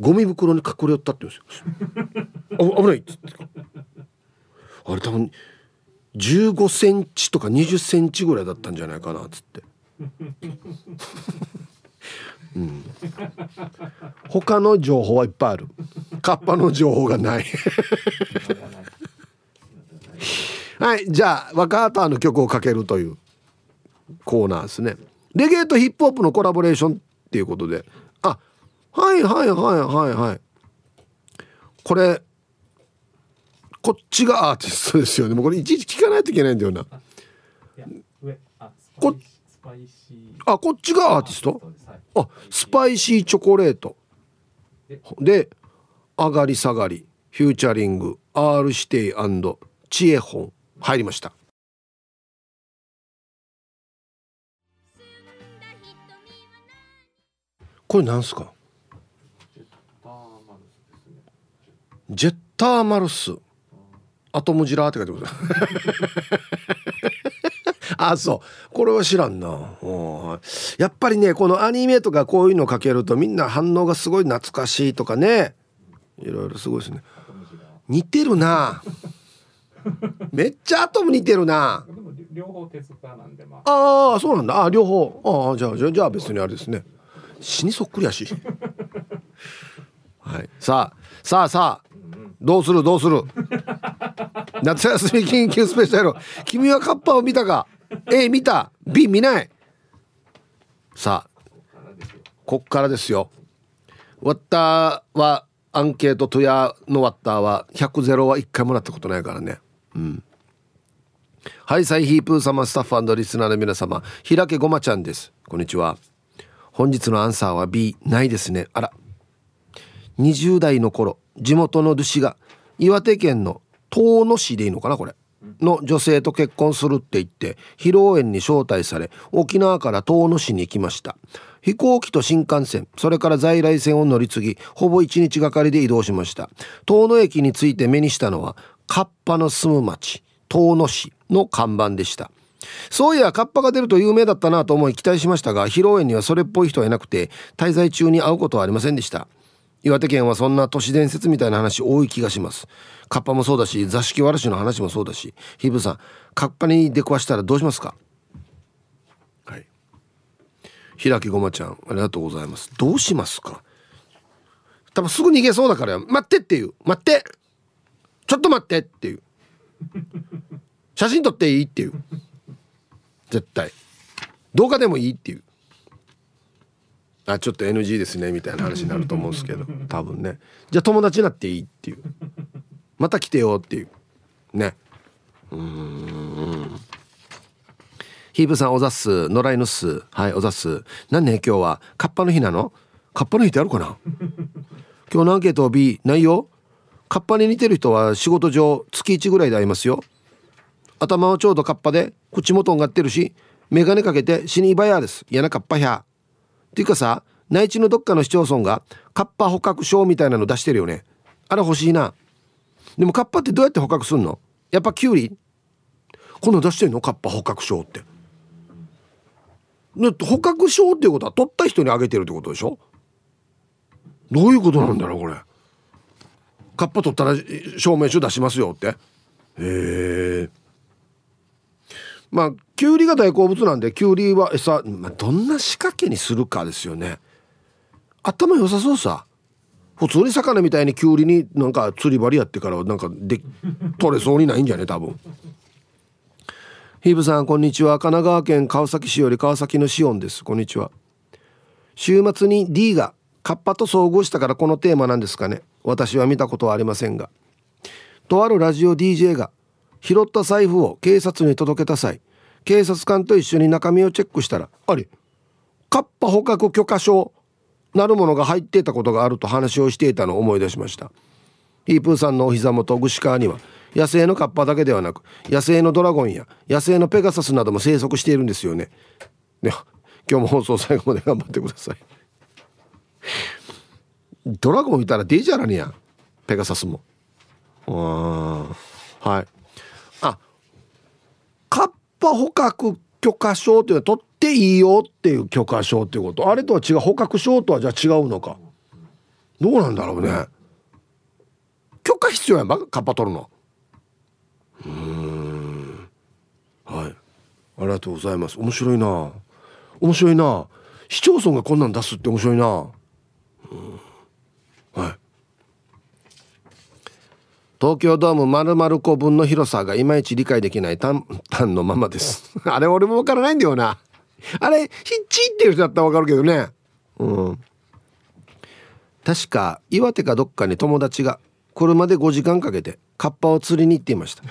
ゴミ袋に隠れよったって言うんですよ。[LAUGHS] あ危ないっつって。あれ多分15センチとか20センチぐらいだったんじゃないかなっつって。うん、他の情報はいっぱいある。カッパの情報がない。はいじゃあ若畑の曲をかけるというコーナーですね。レゲエとヒップホップのコラボレーションっていうことで。あはいはいはいはいはい。これこっちがアーティストですよね。もうこれいちいち聞かないといけないんだよな。こあこっちがアーティスト？あスパイシーチョコレート。で？上がり下がりフューチャリング R 指定知恵本入りました。これなんすか？ジェッターマルスアトムジラーって書いてます。[LAUGHS] あそう。これは知らんな。やっぱりねこのアニメとかこういうのかけるとみんな反応がすごい懐かしいとかね。いろいろすごいですね。似てるな。めっちゃアトム似てるな。両方なんでまあ。ああそうなんだ。あ両方。ああじゃあじゃあじゃあ別にあれですね。死にそっくりやし。[LAUGHS] はい。さあさあさあどうする？どうする？夏休み緊急スペシャル。君はカッパを見たか？A 見た。B 見ない。さあこっからですよ。ワッターはアンケートとやのワッターは100ゼロは1回もらったことないからね。うん。はいサイヒープー様スタッフリスナーの皆様。平家ごまちゃんです。こんにちは。本日のアンサーは B ないですね。あら。20代の頃地元の主が岩手県の遠野市でいいのかなこれ。の女性と結婚するって言って披露宴に招待され沖縄から遠野市に行きました。飛行機と新幹線それから在来線を乗り継ぎほぼ1日がかりで移動しました。遠野駅について目にしたのはカッパの住む町遠野市の看板でした。そういやカッパが出ると有名だったなと思い期待しましたが披露宴にはそれっぽい人はいなくて滞在中に会うことはありませんでした。岩手県はそんな都市伝説みたいな話多い気がします。カッパもそうだし座敷わらしの話もそうだし。ヒブさんカッパに出くわしたらどうしますか？はい。開きごまちゃんありがとうございます。どうしますか？多分すぐ逃げそうだから待ってっていう。待って。ちょっと待ってっていう。写真撮っていいっていう。絶対。動画でもいいっていう。あちょっと NG ですねみたいな話になると思うんですけど多分ね。じゃあ友達になっていいっていう。また来てよっていう。ね。うん。ヒープさんおざっす。野良犬っす。はいおざっす。何ね今日は。カッパの日なの？カッパの日ってあるかな？今日のアンケート B ないよ。カッパに似てる人は仕事上月1ぐらいで会いますよ。頭はちょうどカッパで口もとんがってるし眼鏡かけて死にばやです。嫌なカッパやていうかさ内地のどっかの市町村がカッパ捕獲証みたいなの出してるよね。あれ欲しいな。でもカッパってどうやって捕獲すんの？やっぱキュウリ？この出してんの？カッパ捕獲証って。捕獲証っていうことは取った人にあげてるってことでしょ？どういうことなんだろうこれ。カッパ取ったら証明書出しますよって。へえまあきゅうりが大好物なんできゅうりは餌、まあ、どんな仕掛けにするかですよね。頭良さそうさ。普通に魚みたいにきゅうりになんか釣り針やってからなんかで取れそうにないんじゃね多分。ヒーブさんこんにちは。神奈川県川崎市より川崎のシオンです。こんにちは。週末に D がカッパと遭遇したからこのテーマなんですかね。私は見たことはありませんが。とあるラジオ DJ が拾った財布を警察に届けた際警察官と一緒に中身をチェックしたらあれカッパ捕獲許可証なるものが入っていたことがあると話をしていたのを思い出しました。ヒープーさんのお膝元串川には野生のカッパだけではなく野生のドラゴンや野生のペガサスなども生息しているんですよね。で今日も放送最後まで頑張ってください。ドラゴンいたらデイジャラにやペガサスも。はい。パ捕獲許可証っていうのは取っていいよっていう許可証っていうこと？あれとは違う捕獲証とはじゃあ違うのか。どうなんだろうね。許可必要やんばカッパ取るの。うん。はい。ありがとうございます。面白いな。面白いな。市町村がこんなん出すって面白いな、うん、はい。東京ドーム丸々個分の広さがいまいち理解できない単単のままです。[LAUGHS] あれ俺もわからないんだよな。あれヒッチっていう人だったらわかるけどね。うん。確か岩手かどっかに友達が車で5時間かけてカッパを釣りに行っていました。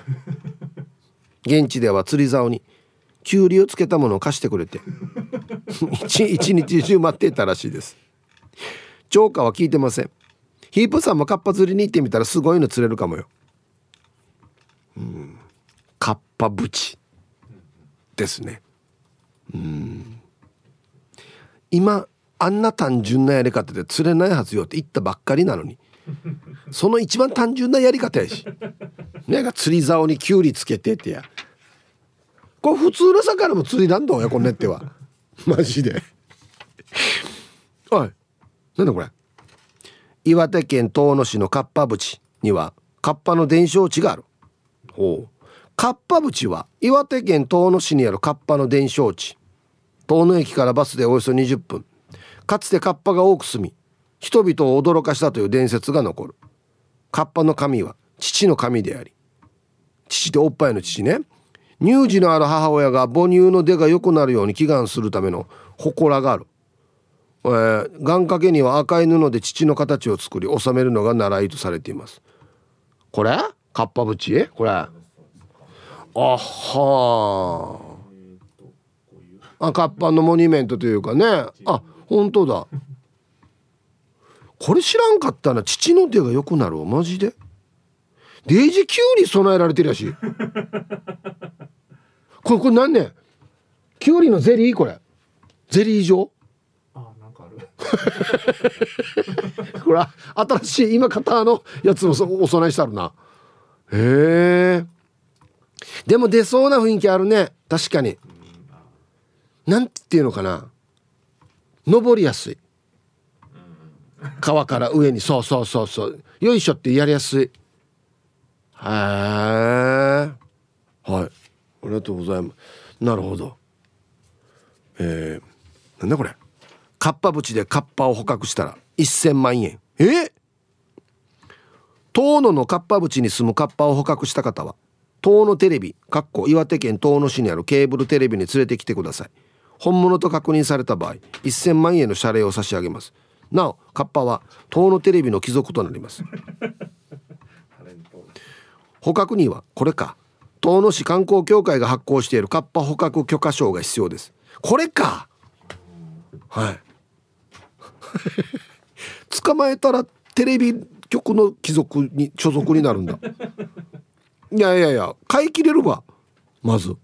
[LAUGHS] 現地では釣り竿にきゅうりをつけたものを貸してくれて [LAUGHS] 一日中待っていたらしいです。超過は聞いてません。ヒープさんもカッパ釣りに行ってみたらすごいの釣れるかもよ。うん。カッパブチですね。うん。今あんな単純なやり方で釣れないはずよって言ったばっかりなのに。その一番単純なやり方やし。なんか釣り竿にきゅうりつけてってや。これ普通の魚も釣りなんだよこんねっては。マジで。おいなんだこれ。岩手県遠野市のカッパ淵にはカッパの伝承地がある。ほう。カッパ淵は岩手県遠野市にあるカッパの伝承地。遠野駅からバスでおよそ20分。かつてカッパが多く住み人々を驚かしたという伝説が残る。カッパの神は父の神であり父っておっぱいの父ね。乳児のある母親が母乳の出が良くなるように祈願するための祠があるえー、願掛けには赤い布で父の形を作り収めるのが習いとされています。これ？カッパ縁これ？あはあカッパのモニュメントというかね。あ本当だ。これ知らんかったな。父の手が良くなるマジで？デイジキュウリ備えられてるやし。これこれ何ねキュウリのゼリー？これ。ゼリー状？あなんかあるほら新しい今型のやつもお供えしてあるな。へえ。でも出そうな雰囲気あるね。確かに。なんていうのかな。登りやすい。川から上に。そうそうそうそう。よいしょってやりやすい。へえ。はい。ありがとうございます。なるほど。えー、なんだこれ。カッパ淵でカッパを捕獲したら1000万円。え？遠野のカッパ淵に住むカッパを捕獲した方は遠野テレビかっこ岩手県遠野市にあるケーブルテレビに連れてきてください。本物と確認された場合1000万円の謝礼を差し上げます。なおカッパは遠野テレビの貴族となります。捕獲にはこれか遠野市観光協会が発行しているカッパ捕獲許可証が必要です。これか！はい。[LAUGHS] 捕まえたらテレビ局の貴族に所属になるんだ。[LAUGHS] いやいやいや買い切れるわ。まず。へ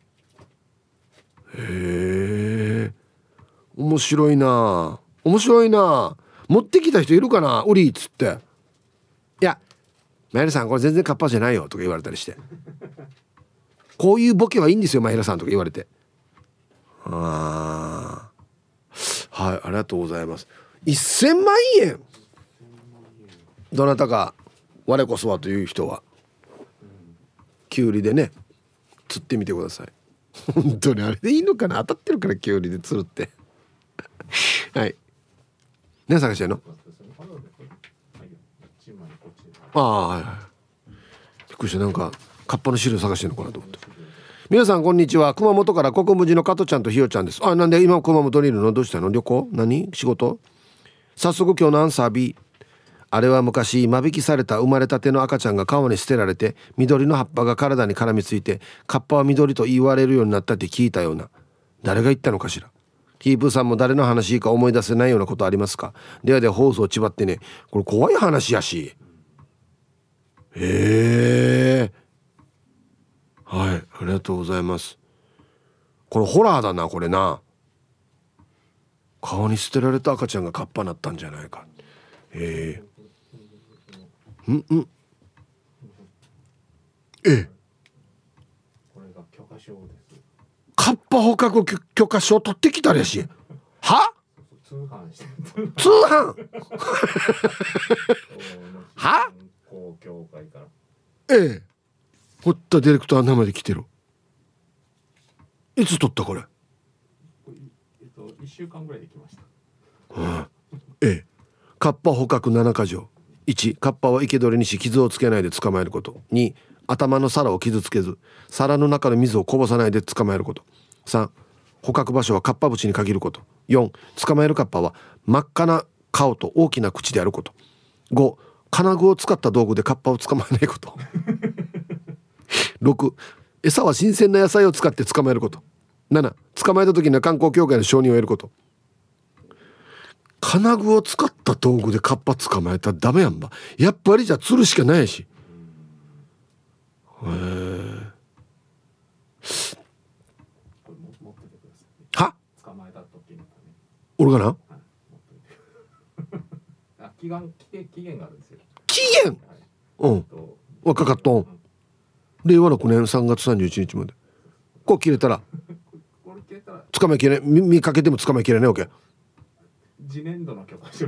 え。面白いな。面白いな。持ってきた人いるかな売りっつって。いやマイラさんこれ全然カッパじゃないよ。とか言われたりして。こういうボケはいいんですよマイラさん。とか言われて。ああはいありがとうございます。1000万円？どなたか我こそはという人は。きゅうりでね釣ってみてください。[LAUGHS] 本当にあれでいいのかな？当たってるからきゅうりで釣るって。[LAUGHS] はい。何探してんの？ああはいはい。びっくりした。なんかカッパの資料探してんのかなと思って皆さんこんにちは。熊本から国分寺の加トちゃんとひよちゃんです。あなんで今熊本にいるの？どうしたの？旅行？何？仕事？早速今日のアンサー B あれは昔間引きされた生まれたての赤ちゃんが川に捨てられて緑の葉っぱが体に絡みついてカッパは緑と言われるようになったって聞いたような。誰が言ったのかしら？ヒープーさんも誰の話か思い出せないようなことありますか？ではでは放送ちばってね。これ怖い話やし。へえはいありがとうございます。これホラーだなこれな。顔に捨てられた赤ちゃんがカッパなったんじゃないか。へえうんうん。えカッパ捕獲許許可証取ってきたらしい。は？通販して通販？[LAUGHS] は？公協会から。ええ堀田ディレクター生で来てる。いつ撮ったこれ？えっと一週間ぐらいできました。ええ。カッパ捕獲7か条。1カッパは生け捕りにし傷をつけないで捕まえること。2頭の皿を傷つけず。皿の中の水をこぼさないで捕まえること。3捕獲場所はカッパ淵に限ること。4捕まえるカッパは真っ赤な顔と大きな口であること。5金具を使った道具でカッパを捕まえないこと6餌は新鮮な野菜を使って捕まえること。7捕まえた時には観光協会の承認を得ること。金具を使った道具でカッパ捕まえたらダメやんば。やっぱりじゃあ釣るしかないし。へえは？捕まえた時俺がな？期限期限があるんですよ。期限？はい。うん。と若かっとん令和6年3月31日まで。こう切れたら。これ消えたら捕まえきれ見見かけても捕まえきれないわけ次年度の許可証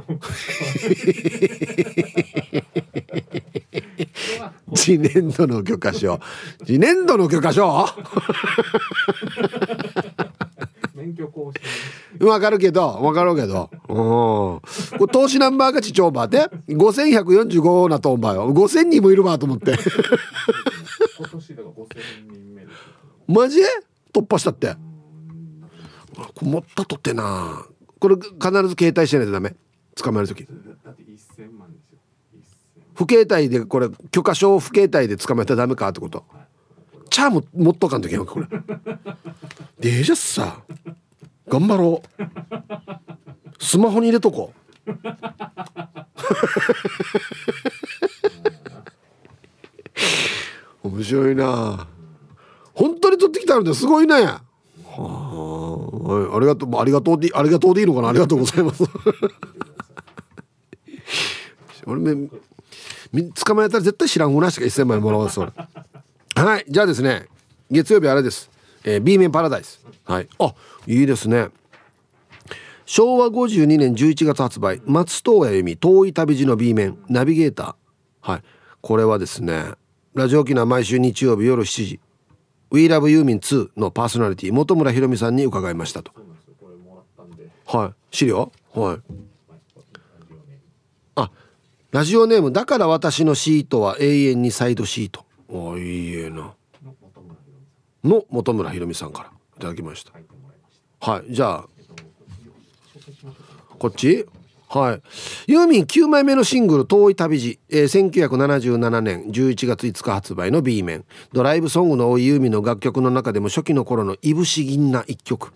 次年度の許可証次年度の許可証免許更新。わかるけどわかるけど。うん。これ投資ナンバーがちちょうばで5145なとんばよ5000人もいるわと思って [LAUGHS] マジ突破したって？持ったとってな。これ必ず携帯してないとダメ。捕まえる時だって1000万ですよ。1000不携帯でこれ許可証を不携帯で捕まえたらダメかってこと。チャーム持っとかんといけんわけこれ。[LAUGHS] でじゃあさ頑張ろう。スマホに入れとこう [LAUGHS] 面白いな。本当に取ってきたのですごいね。はあ。はいありがとう。ありがとうでありがとうでいいのかな。ありがとうございます。[LAUGHS] 俺め捕まえたら絶対知らんふなしか1000万円もらわそれはい。じゃあですね。月曜日あれです、えー、B 面パラダイス。はい。あいいですね。昭和52年11月発売。松任谷由実遠い旅路の B 面。ナビゲーター。はい。これはですね。ラジオ機能毎週日曜日夜7時「We Love ユーミン2」のパーソナリティ本村ひろみさんに伺いましたと。はい。資料？はい。あラジオネームだから私のシートは永遠にサイドシート。あいいえな。の本村ひろみさんから。いただきました。はい。じゃあこっち？はい。ユーミン9枚目のシングル「遠い旅路」えー1977年11月5日発売の B 面。ドライブソングの多いユーミンの楽曲の中でも初期の頃のいぶし銀な一曲。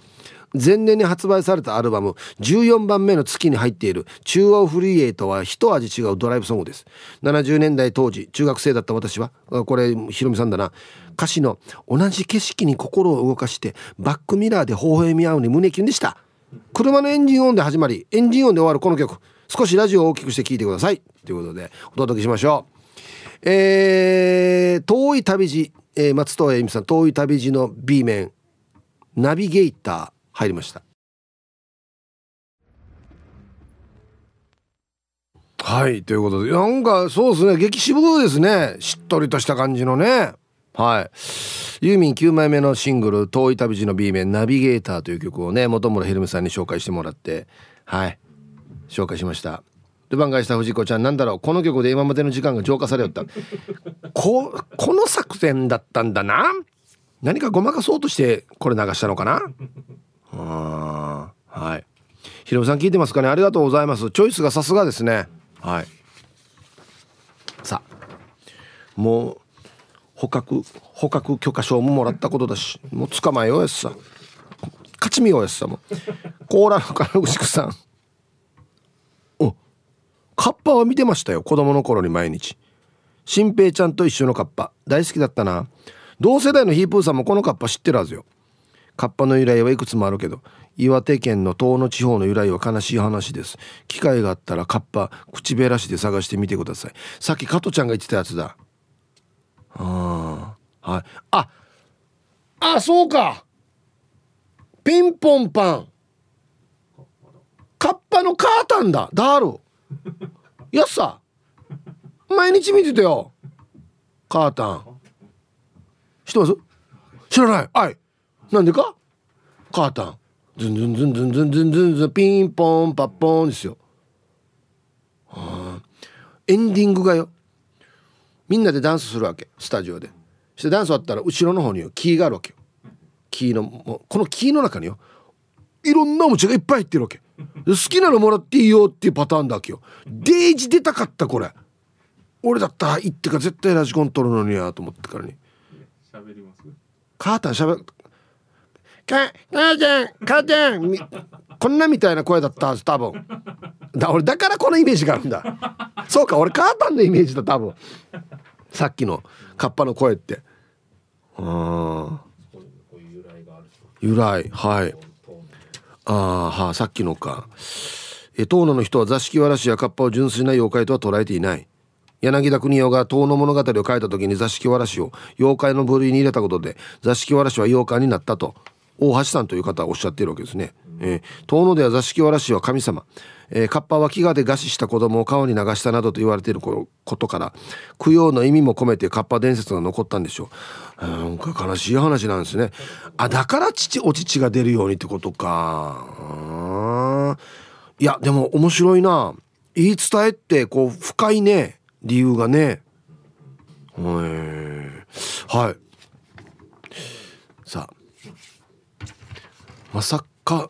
前年に発売されたアルバム14番目の月に入っている「中央フリーエイト」は一味違うドライブソングです。70年代当時中学生だった私はこれひろみさんだな。歌詞の「同じ景色に心を動かしてバックミラーで微笑み合うに胸キュンでした」車のエンジン音で始まりエンジン音で終わるこの曲。少しラジオを大きくして聴いてください。ということでお届けしましょう。えー、遠い旅路、えー松任谷由実さん遠い旅路の B 面ナビゲーター入りました。はいということでなんかそうですね激渋ですね。しっとりとした感じのね。はい。ユーミン9枚目のシングル「遠い旅路の B 面ナビゲーター」という曲をね本村ひろみさんに紹介してもらってはい。紹介しました。で番外した藤子ちゃんなんだろうこの曲で今までの時間が浄化されよった。ここの作戦だったんだな。何かごまかそうとしてこれ流したのかな。あはい。ひろみさん聞いてますかね。ありがとうございます。チョイスがさすがですね。はい。さあ。もう捕獲捕獲許可証ももらったことだしもう捕まえようやつさ勝ち見ようやつさも。う甲羅の金牛さん。おカッパは見てましたよ子供の頃に毎日。新平ちゃんと一緒のカッパ。大好きだったな。同世代のヒープーさんもこのカッパ知ってるはずよ。カッパの由来はいくつもあるけど岩手県の遠野地方の由来は悲しい話です。機会があったらカッパ口べらしで探してみてください。さっき加トちゃんが言ってたやつだ。ああはい。ああそうか。ピンポンパン。カッパのカータンだ。ダールやっさ。毎日見てたよ。カータン。知ってます？知らない。はい。なんでか？カータン。ズンズンズンズンズンズンズンズン。ピンポンパッポンですよ。エンディングがよ。みんなでダンスするわけスタジオで。そしてダンス終わったら後ろの方にキーがあるわけよ。キーのもうこのキーの中によいろんなおもちゃがいっぱい入ってるわけ。好きなのもらっていいよっていうパターンだけよ。デイジ出たかったこれ。俺だったら行ってか絶対ラジコン取るのにやと思ってからに。喋ります？カータンしゃべか母ちゃん母ちゃんみこんなみたいな声だったはず多分。だ俺だからこのイメージがあるんだ。そうか俺カータンのイメージだ多分。さっきのカッパの声って。うん由来があ由来はい。ああはあさっきのか。え遠野の人は座敷わらしやカッパを純粋な妖怪とは捉えていない。柳田国男が遠野物語を書いた時に座敷わらしを妖怪の部類に入れたことで座敷わらしは妖怪になったと大橋さんという方はおっしゃっているわけですね、えー遠野では座敷わらしは神様、えーカッパは飢餓で餓死した子供を川に流したなどと言われていることから供養の意味も込めてカッパ伝説が残ったんでしょう。なんか悲しい話なんですね。あだから父お乳が出るようにってことか。いやでも面白いな。言い伝えってこう深いね。理由がね。はい。さあ。まさか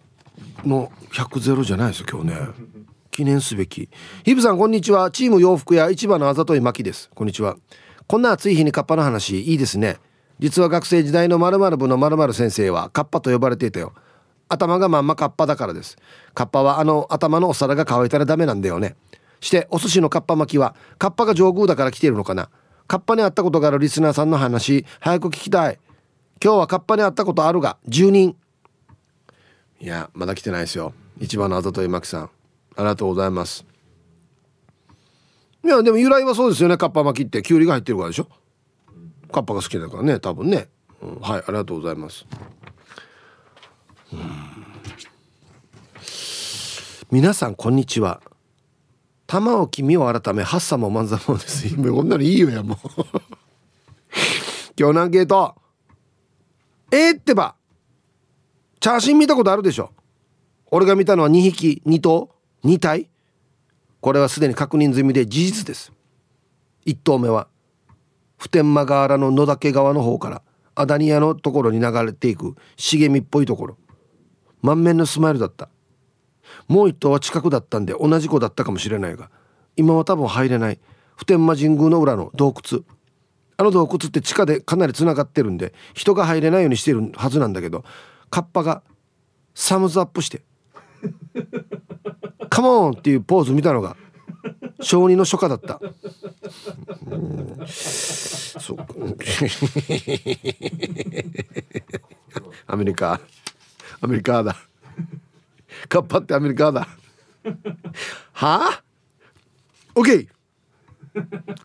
の100ゼロじゃないですよ今日ね。記念すべき。ヒブさんこんにちは。チーム洋服屋市場のあざといまきです。こんにちは。こんな暑い日にカッパの話いいですね。実は学生時代の〇〇部の〇〇先生はカッパと呼ばれていたよ。頭がまんまカッパだからです。カッパはあの頭のお皿が乾いたらダメなんだよね。してお寿司のカッパ巻きはカッパが上宮だから来ているのかな。カッパに会ったことがあるリスナーさんの話早く聞きたい。今日はカッパに会ったことあるが10人。いやまだ来てないですよ。一番のあざといまきさん。ありがとうございます。いやでも由来はそうですよね。カッパ巻きって。きゅうりが入ってるからでしょ。カッパが好きだからね。多分ね、うん。はいありがとうございます。うん。皆さんこんにちは。玉置身を改めハッサも万座もです。今こんなのいいよやもう。[LAUGHS] 今日のアンケート。えー、ってば。チャーシン見たことあるでしょ？俺が見たのは2匹2頭？2体？これはすでに確認済みで事実です。1頭目は普天間河原の野岳川の方からアダニアのところに流れていく茂みっぽいところ。満面のスマイルだった。もう一頭は近くだったんで同じ子だったかもしれないが今は多分入れない。普天間神宮の裏の洞窟。あの洞窟って地下でかなりつながってるんで人が入れないようにしてるはずなんだけどカッパがサムズアップして「[LAUGHS] カモン!」っていうポーズ見たのが小児の初夏だった。そう [LAUGHS] アメリカ。アメリカだ。カッパってアメリカだ。はあ ?OK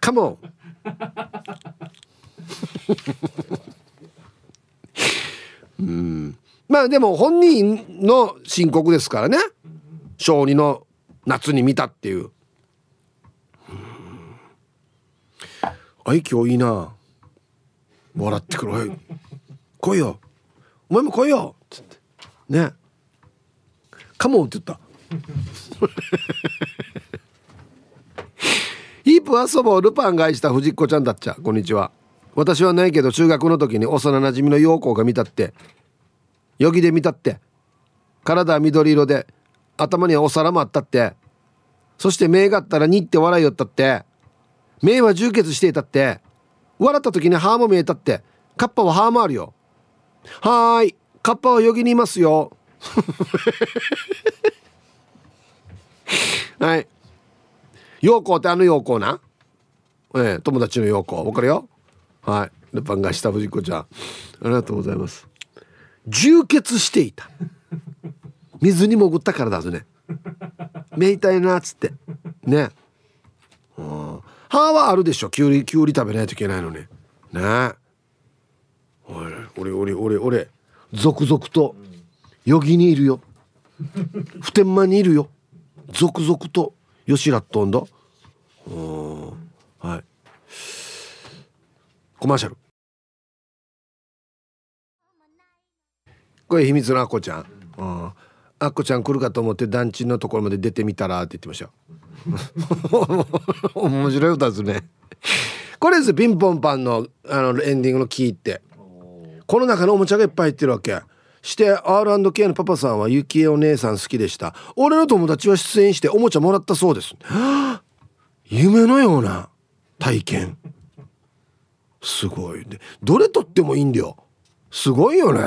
カモン。うん。まあでも本人の申告ですからね。小児の夏に見たっていう。愛嬌いいな。笑ってくる。おい。来いよ。お前も来いよ。つって。ね。カモンって言った。ヒープ遊ぼルパンが愛した藤子ちゃんだっちゃ。こんにちは。私はないけど中学の時に幼なじみの陽子が見たって。よぎで見たって。体は緑色で頭にはお皿もあったって。そして目があったらにって笑いよったって。目は充血していたって。笑った時に歯も見えたって。カッパは歯もあるよ。はーいカッパはよぎにいますよ。[LAUGHS] はい。陽子ってあの陽子な？ええ友達の陽子わかるよ？はい。ルパンがした藤子ちゃん。ありがとうございます。充血していた。水に潜ったからだぞね目痛いなっつって。ね。うん歯はあるでしょ。きゅうりきゅうり食べないといけないのに。ね。おい俺俺俺俺続々とよぎにいるよ。普天間にいるよ。続々とよしらっとんだうん。はい。コマーシャル。これ秘密のあこちゃん、うん、あっこちゃん来るかと思って団地のところまで出てみたらって言ってました。よ [LAUGHS] 面白い歌ですねこれですピンポンパンのあのエンディングのキーって。この中のおもちゃがいっぱい入ってるわけ。して R&K のパパさんはゆきえお姉さん好きでした。俺の友達は出演しておもちゃもらったそうです。[GASPS] 夢のような体験。すごい。でどれとってもいいんだよ。すごいよね、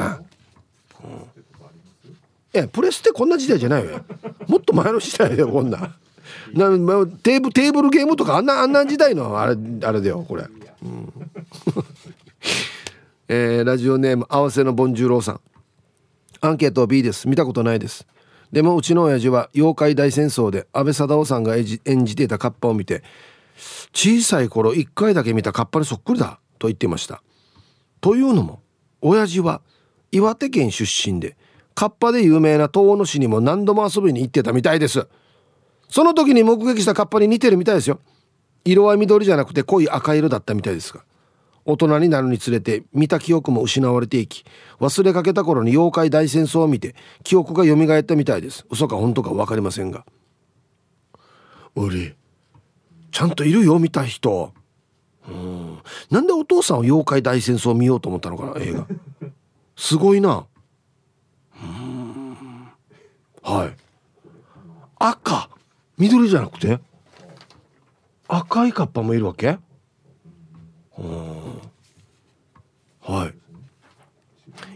えプレスってこんな時代じゃないよ。もっと前の時代だよこんな。なテーブテーブルゲームとかあんなあんな時代のあれあれだよこれ、うん。[LAUGHS] えー、ラジオネーム合わせのボンジューローさん。アンケート B です。見たことないです。でもうちの親父は妖怪大戦争で安倍貞夫さんが演じ演じていたカッパを見て小さい頃一回だけ見たカッパにそっくりだと言っていました。というのも親父は岩手県出身でカッパで有名な遠野市にも何度も遊びに行ってたみたいです。その時に目撃したカッパに似てるみたいですよ。色は緑じゃなくて濃い赤色だったみたいですが大人になるにつれて見た記憶も失われていき忘れかけた頃に妖怪大戦争を見て記憶が蘇ったみたいです。嘘か本当か分かりませんが。俺ちゃんといるよ見た人。うん。なんでお父さんは妖怪大戦争を見ようと思ったのかな映画。すごいな。はい。赤。緑じゃなくて？赤いカッパもいるわけ？は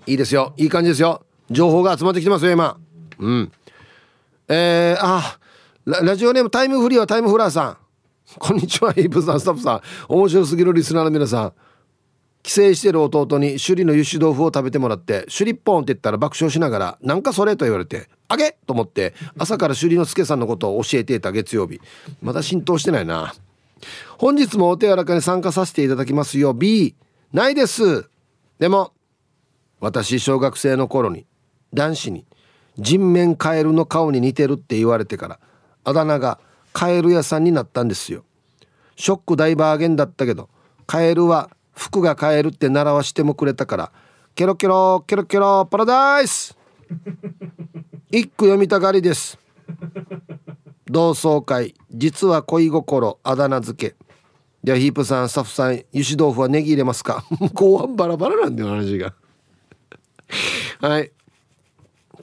い。いいですよ。いい感じですよ。情報が集まってきてますよ今。うん。えー、あララジオネームタイムフリーはタイムフラーさん。こんにちはイープさんスタッフさん。面白すぎるリスナーの皆さん。帰省してる弟に首里の油脂豆腐を食べてもらって「首里ポン」って言ったら爆笑しながら「なんかそれ?」と言われて「あげ!」と思って朝から首里の助さんのことを教えていた月曜日まだ浸透してないな本日もお手柔らかに参加させていただきますよ B ないですでも私小学生の頃に男子に人面カエルの顔に似てるって言われてからあだ名がカエル屋さんになったんですよショック大バーゲンだったけどカエルは服がカエルって習わしてもくれたからケロケロケロケロパラダイス。[LAUGHS] 一句読みたがりです。同窓会実は恋心あだ名付け。ではヒープさんスタッフさん油脂豆腐はネギ入れますか？[LAUGHS] 後半バラバラなんだよ話が。[LAUGHS] はい。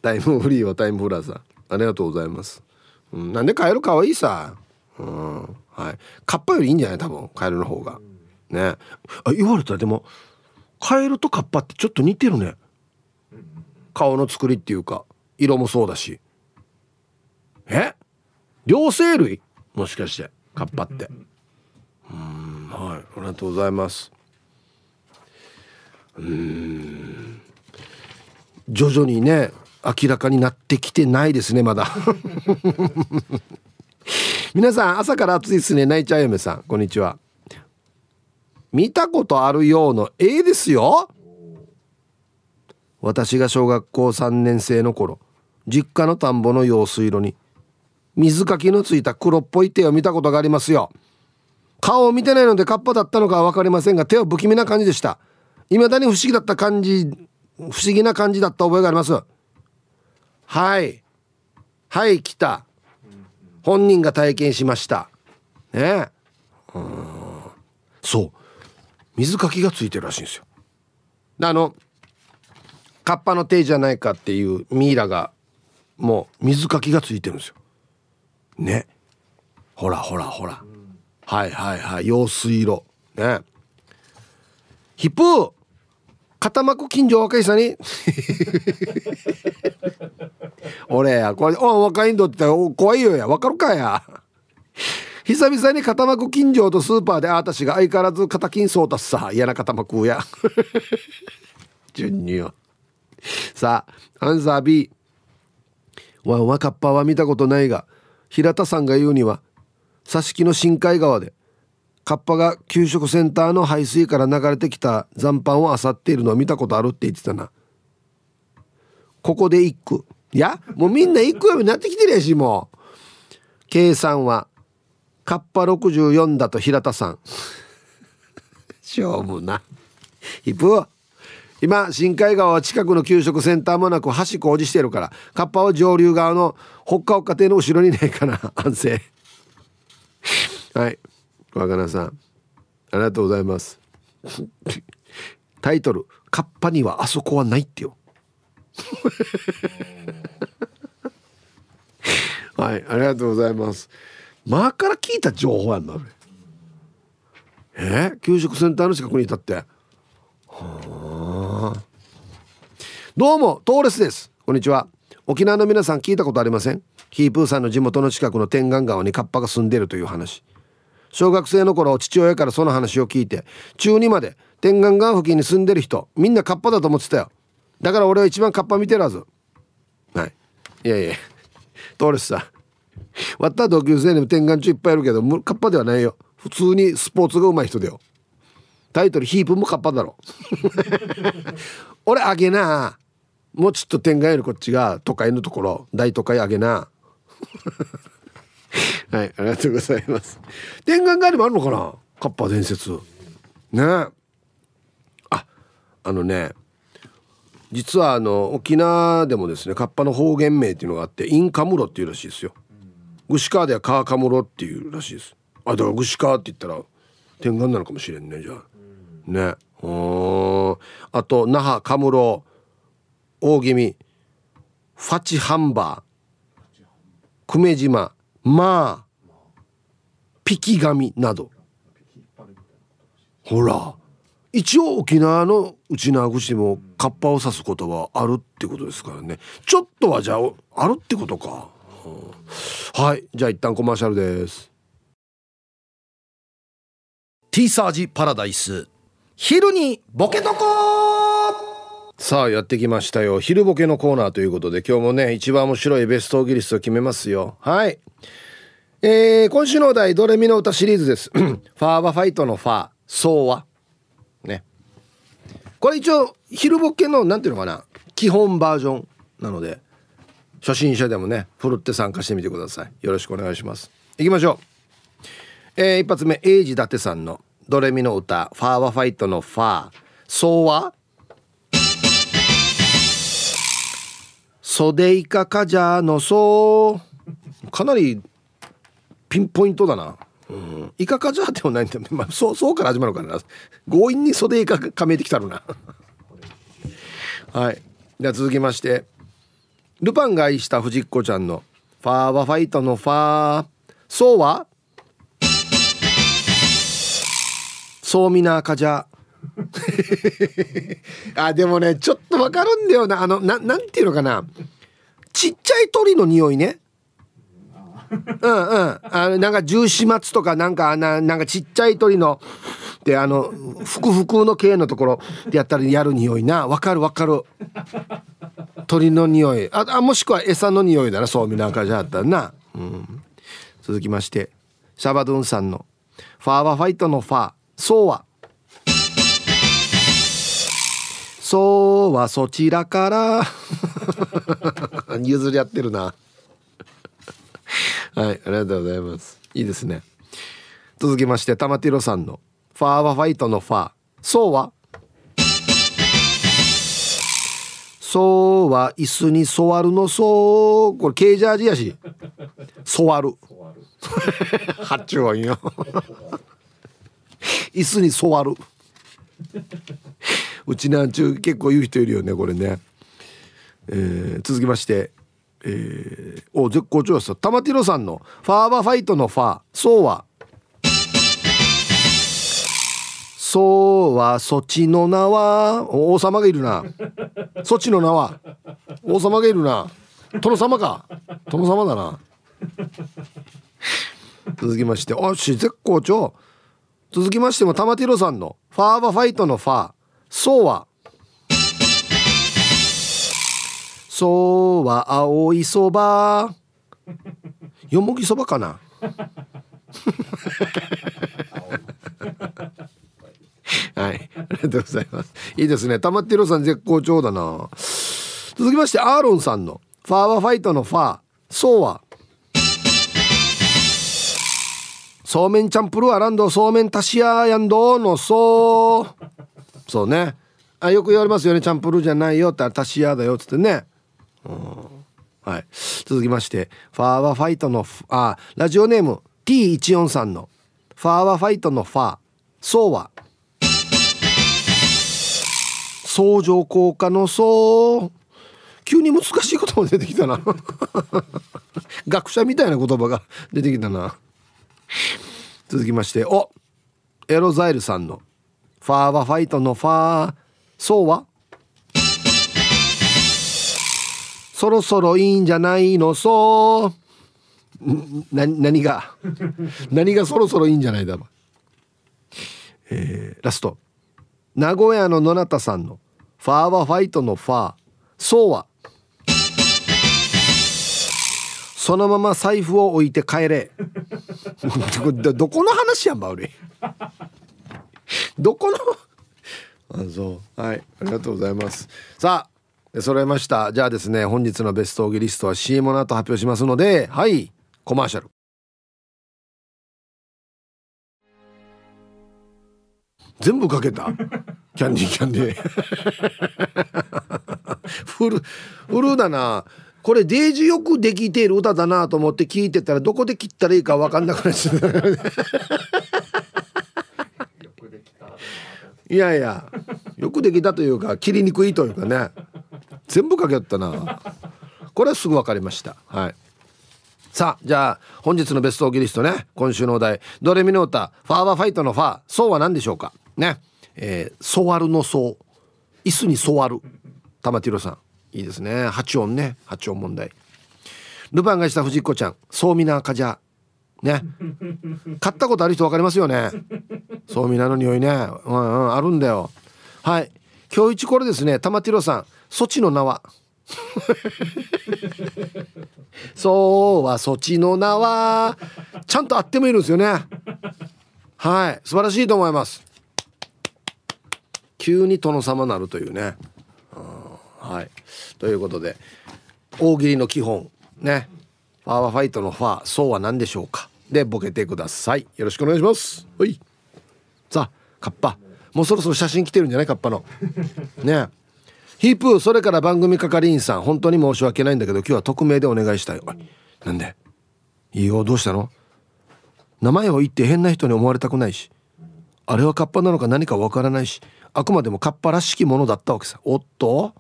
タイムフリーはタイムフラーさん。ありがとうございます、うん、なんでカエルかわいいさ。うんはい。カッパよりいいんじゃない？多分カエルの方が。ね。あ言われたらでもカエルとカッパってちょっと似てるね。顔の作りっていうか色もそうだし。え？両生類？もしかしてカッパって。うんはい。ありがとうございます。うん。徐々にね明らかになってきてないですねまだ。[LAUGHS] 皆さん朝から暑いですね。泣いちゃう嫁さんこんにちは。見たことあるようの絵ですよ。私が小学校3年生の頃実家の田んぼの用水路に水かきのついた黒っぽい手を見たことがありますよ。顔を見てないのでカッパだったのかは分かりませんが手は不気味な感じでした。未だに不思議だった感じ不思議な感じだった覚えがあります。はい。はい来た。本人が体験しました。ね。うん。そう。水かきがついてるらしいんですよ。であのカッパの手じゃないかっていうミイラがもう水かきがついてるんですよ。ね。ほらほらほら、はいはいはい。用水路。ね。ヒップー固まく近所若いさに。[LAUGHS] 俺やこれ「お若いんど」って怖いよや。わかるかや。久々に固まく近所とスーパーであたしが相変わらず肩金そうたさ。嫌な固まくや。[LAUGHS] 順によ。さあアンサー B ワンワカッパは見たことないが平田さんが言うには挿し木の深海川でカッパが給食センターの排水から流れてきた残飯を漁っているのを見たことあるって言ってたな。ここで一句。いやもうみんな一句読みになってきてるやしもう。計算はカッパ64だと平田さん。[LAUGHS] しょうもなヒップ今深海川は近くの給食センターもなく橋工事してるからカッパは上流側のほっかほっか亭の後ろにないかな。[LAUGHS] 安静。はい。若菜さん。ありがとうございます。タイトル「カッパにはあそこはない」ってよ。[LAUGHS] はい。ありがとうございます。前から聞いた情報やんなえ？ー、給食センターの近くにいたって。はあ。どうもトーレスです。こんにちは。沖縄の皆さん聞いたことありません？ヒープーさんの地元の近くの天眼川にカッパが住んでるという話。小学生の頃父親からその話を聞いて中2まで天眼川付近に住んでる人みんなカッパだと思ってたよ。だから俺は一番カッパ見てるはず。はい。いやいやトーレスさん。割った同級生にも天眼中いっぱいいるけどカッパではないよ。普通にスポーツが上手い人だよ。タイトルヒープもカッパだろ。[LAUGHS] 俺あげな。もうちょっと天眼よりこっちが都会のところ。大都会あげな。[LAUGHS] はいありがとうございます。天眼ガエルもあるのかな？カッパ伝説。ね。ああのね実はあの沖縄でもですねカッパの方言名っていうのがあってインカムロっていうらしいですよ。串川ではカーカムロっていうらしいです。あだから串川って言ったら天眼なのかもしれんねじゃあ。ね。うんあと那覇カムロ大気味ファチハンバー久米島まあピキガミなど。ほら。一応沖縄の内縄口でもカッパを指す言葉あるってことですからね。ちょっとはじゃああるってことか、うん、はい。じゃあ一旦コマーシャルです。ティーサージパラダイス。昼にボケとこさあやってきましたよ。昼ボケのコーナーということで今日もね一番面白いベストギリスを決めますよ。はい。えー、今週のお題ドレミの歌シリーズです。[CLEARS THROAT] ファーバファイトのファー。そうは。ね。これ一応昼ボケのなんていうのかな。基本バージョンなので。初心者でもねふるって参加してみてください。よろしくお願いします。いきましょう。えー、一発目エイジ伊達さんのドレミの歌ファーバファイトのファー。そうは？袖イカカジャーのそう。かなりピンポイントだな。うん、イカカジャーでもないんだよね、まあ、そうそうから始まるからな。強引に袖イカかめてきたるな。はい。では続きまして。ルパンが愛した藤子ちゃんの「ファーはファイトのファー」そうは？そうみなかじゃ。[LAUGHS] あでもねちょっとわかるんだよな。あのななんていうのかな。ちっちゃい鳥の匂いね。うんうん。あのなんか十四松とかなんかななんかちっちゃい鳥のであのふくふくの系のところでやったらやる匂いな。わかるわかる。鳥の匂い。ああもしくは餌の匂いだなそうみなんかじゃあったらな、うん、続きましてシャバドゥンさんの「ファーはファイトのファー」そうは。そうはそちらから。[LAUGHS] 譲り合ってるな。はいありがとうございます。いいですね。続きまして玉ティロさんの「ファーはファイトのファー」そうは？そうは椅子に座るのそう。これケージャージやし。座る。[LAUGHS] 発注音よ。椅子に座る。うちなんちゅう結構言う人いるよねこれね、えー、続きましてえー、お絶好調です。玉ティロさんの「ファーバファイト」の「ファー」そうは。そうはそっちの名は。王様がいるな。そっちの名は。王様がいるな。殿様か。殿様だな。続きまして。おし絶好調。続きましても玉ティロさんの「ファーバファイト」の「ファー」そうは。そうは青いそばよもぎそばかな [LAUGHS] はい。ありがとうございます。いいですね。たまってろさん絶好調だな。続きまして、アーロンさんのファーワファイトのファー、そうは。そうめんチャンプルアランドそうめんタシアヤンドのそう。そうね。あ、よく言われますよね。チャンプルじゃないよってタシアだよっつってね。はい。続きまして、ファーワファイトのあ、ラジオネーム T14 さんのファーワファイトのファー、そうは。相乗効果のそう急に難しい言葉出てきたな [LAUGHS] 学者みたいな言葉が出てきたな続きましておエロザイルさんの「ファーはファイトのファーそうは?」そろそろいいんじゃないの？そう。な何が？何がそろそろいいんじゃないだろう？えー、ラスト。名古屋の野中さんのファーはファイトのファー。そうは。そのまま財布を置いて帰れ。どこの話やんば俺。どこの？あそう。はい。ありがとうございます。さあ揃えました。じゃあですね本日のベストオギリストは CM の後発表しますのではいコマーシャル。全部かけた？[LAUGHS] キャンディーキャンディー。フルフルだな。これデージよくできている歌だなと思って聞いてたらどこで切ったらいいか分かんなくなっちゃった。いやいやよくできたというか切りにくいというかね全部かけよったな。これはすぐ分かりました。はい。さあじゃあ本日のベストオーギリストね。今週のお題。ドレミの歌。ファーバーファイトのファー。そうは何でしょうか。ね。えー、ソワルの層椅子に座る。玉ティロさん。いいですね。八音ね。八音問題。ルパンがした藤子ちゃん。そうみなかじゃ。ね。買ったことある人分かりますよね。そうみなの匂いね。うんうん。あるんだよ。はい。今日一これですね。玉ティロさん。そちの名は。[LAUGHS] そうはそちの名は。ちゃんとあってもいるんですよね。はい。素晴らしいと思います。急に殿様なるというね、はい。ということで大喜利の基本。ね。ファーワファイトのファー。そうは何でしょうか。でボケてください。よろしくお願いします。はい。さあカッパ。もうそろそろ写真来てるんじゃない？カッパの。ね。ヒープーそれから番組係員さん本当に申し訳ないんだけど今日は匿名でお願いしたい。なんで？いいよどうしたの？名前を言って変な人に思われたくないしあれはカッパなのか何かわからないしあくまでもカッパらしきものだったわけさ。おっと？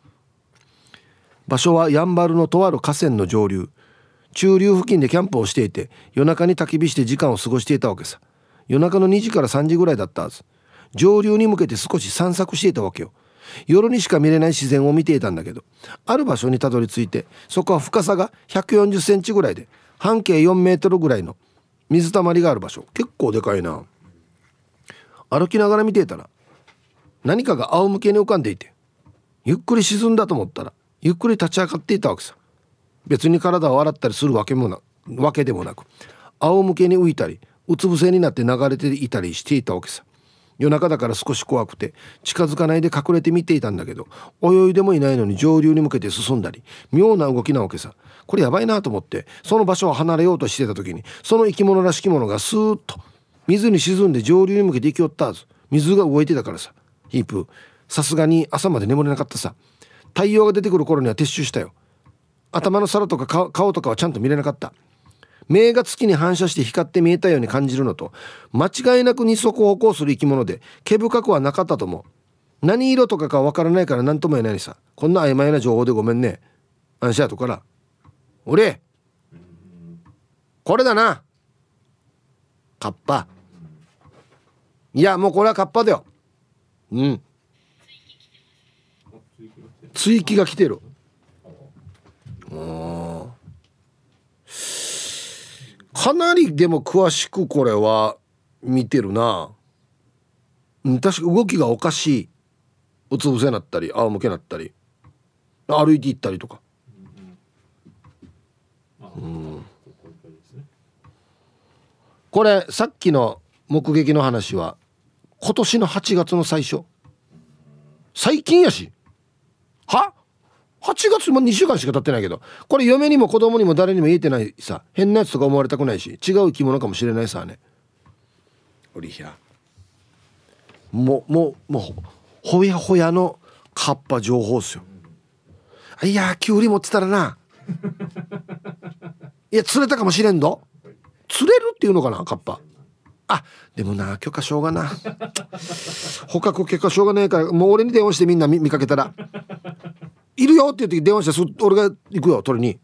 場所はやんばるのとある河川の上流。中流付近でキャンプをしていて夜中に焚き火して時間を過ごしていたわけさ。夜中の2時から3時ぐらいだったはず。上流に向けて少し散策していたわけよ。夜にしか見れない自然を見ていたんだけどある場所にたどり着いてそこは深さが140センチぐらいで半径4メートルぐらいの水たまりがある場所。結構でかいな。歩きながら見ていたら何かが仰向けに浮かんでいてゆっくり沈んだと思ったらゆっくり立ち上がっていたわけさ。別に体を洗ったりするわけもなわけでもなく仰向けに浮いたりうつ伏せになって流れていたりしていたわけさ。夜中だから少し怖くて近づかないで隠れて見ていたんだけど泳いでもいないのに上流に向けて進んだり妙な動きなわけさ。これやばいなと思ってその場所を離れようとしてた時にその生き物らしきものがスーッと水に沈んで上流に向けて行きよったはず。水が動いてたからさ。ヒープさすがに朝まで眠れなかったさ。太陽が出てくる頃には撤収したよ。頭の皿とか顔とかはちゃんと見れなかった。目が月に反射して光って見えたように感じるのと間違いなく二足歩行する生き物で毛深くはなかったと思う。何色とかかわからないから何とも言えないさ。こんな曖昧な情報でごめんね。アンシャートから。俺これだな。カッパ。いやもうこれはカッパだよ。うん。追記が来てる。かなりでも詳しくこれは見てるな。確か動きがおかしい。うつ伏せなったり仰向けなったり歩いていったりとか。うん。これさっきの目撃の話は今年の8月の最初。最近やし。は？8月も2週間しか経ってないけどこれ嫁にも子供にも誰にも言えてないさ変なやつとか思われたくないし違う生き物かもしれないさね。おりひゃもうもうもうほやほやのカッパ情報っすよ。いやきゅうり持ってたらな。[LAUGHS] いや釣れたかもしれんど。釣れるっていうのかなカッパ。あでもな許可証がな。[LAUGHS] 捕獲許可証がないからもう俺に電話してみんな見見かけたら「いるよ」って言って電話してそ俺が行くよ取りに。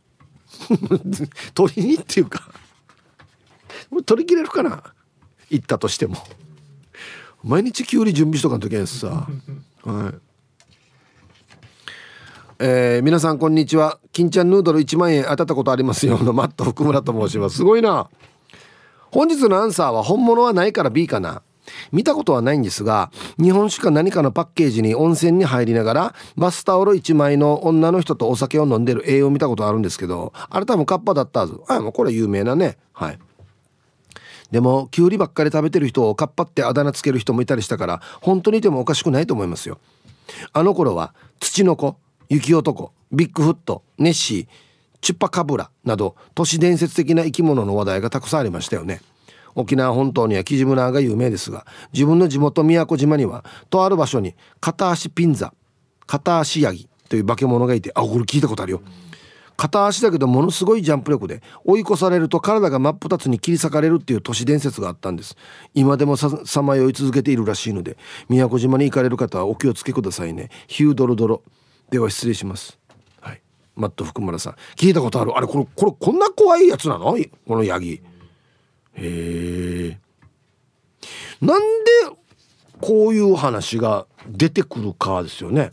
[LAUGHS] 取りにっていうか。取り切れるかな？行ったとしても。毎日きゅうり準備しとかんとけんすさ。はい。えー皆さんこんにちは。金ちゃんヌードル1万円当たったことありますよのマット福村と申します。すごいな。本日のアンサーは本物はないから B かな？見たことはないんですが日本酒か何かのパッケージに温泉に入りながらバスタオル1枚の女の人とお酒を飲んでる絵を見たことあるんですけどあれ多分カッパだったはず。あもうこれ有名なね。はい。でもキュウリばっかり食べてる人をカッパってあだ名つける人もいたりしたから本当にいてもおかしくないと思いますよ。あの頃は土の子雪男ビッグフットネッシーチュッパカブラなど都市伝説的な生き物の話題がたくさんありましたよね。沖縄本島にはキジムナーが有名ですが自分の地元宮古島にはとある場所に片足ピンザ片足ヤギという化け物がいてあこれ聞いたことあるよ。片足だけどものすごいジャンプ力で追い越されると体が真っ二つに切り裂かれるっていう都市伝説があったんです。今でもささまよい続けているらしいので宮古島に行かれる方はお気をつけくださいね。ヒュードロドロ。では失礼します。はい。マット福村さん。聞いたことある。あれこれこれこんな怖いやつなの？このヤギ。へえなんでこういう話が出てくるかですよね。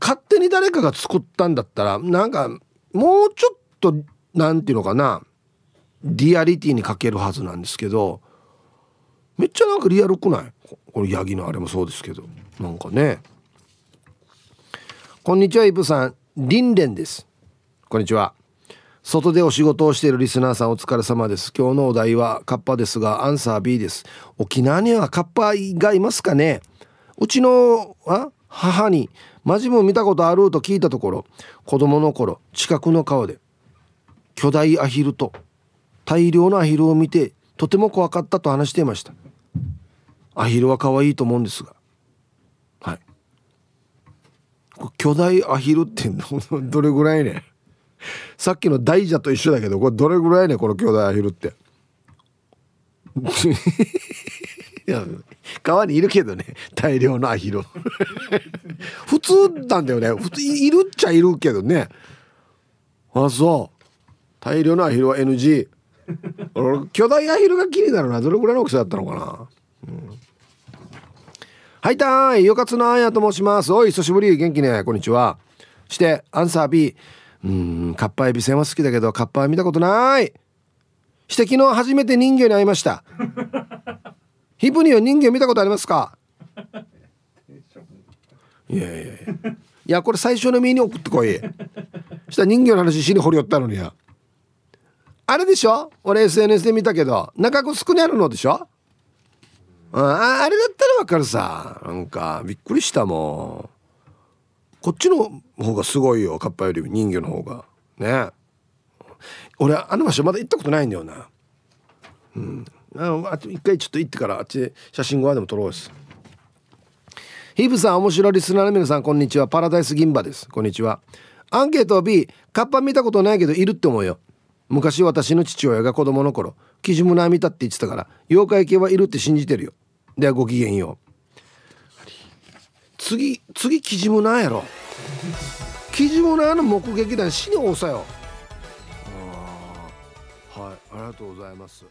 勝手に誰かが作ったんだったらなんかもうちょっとなんていうのかな。リアリティに欠けるはずなんですけどめっちゃなんかリアルくない？このヤギのあれもそうですけど。なんかね。こんにちはイブさん。リンレンです。こんにちは。外でお仕事をしているリスナーさんお疲れ様です。今日のお題はカッパですがアンサー B です。沖縄にはカッパがいますかね？うちのあ母にマジも見たことあると聞いたところ子供の頃近くの川で巨大アヒルと大量のアヒルを見てとても怖かったと話していました。アヒルは可愛いと思うんですが。はい。巨大アヒルってどれぐらいね？[LAUGHS] さっきの大蛇と一緒だけどこれどれぐらいねこの巨大アヒルって？[LAUGHS] いや川にいるけどね大量のアヒル [LAUGHS] 普通なんだよね。普通いるっちゃいるけどね。あそう。大量のアヒルは NG 巨大アヒルが気になるな。どれぐらいの大きさだったのかな、うん、はいたーい。よかつなあやと申します。おい久しぶり。元気ね。こんにちは。してアンサー B うんカッパエビせんは好きだけどカッパは見たことない。して昨日初めて人魚に会いました。[LAUGHS] ヒプニは人魚見たことありますか？いやいやいや。いやこれ最初の身に送ってこい。したら人魚の話しに掘り寄ったのにや。あれでしょ？俺 SNS で見たけど中子少にあるのでしょ？ああれだったらわかるさ。なんかびっくりしたもん。こっちの方がすごいよカッパより人魚の方が。ね。俺あの場所まだ行ったことないんだよな。うん。ああと一回ちょっと行ってからあっち写真後でも撮ろうです。ヒブさん面白いリスナーの皆さんこんにちは。パラダイス銀馬です。こんにちは。アンケート B カッパ見たことないけどいるって思うよ。昔私の父親が子供の頃キジムナー見たって言ってたから妖怪系はいるって信じてるよ。ではごきげんよう。次次キジムナーやろ。キジムナーの目撃談死に多さよ。あーはいありがとうございます。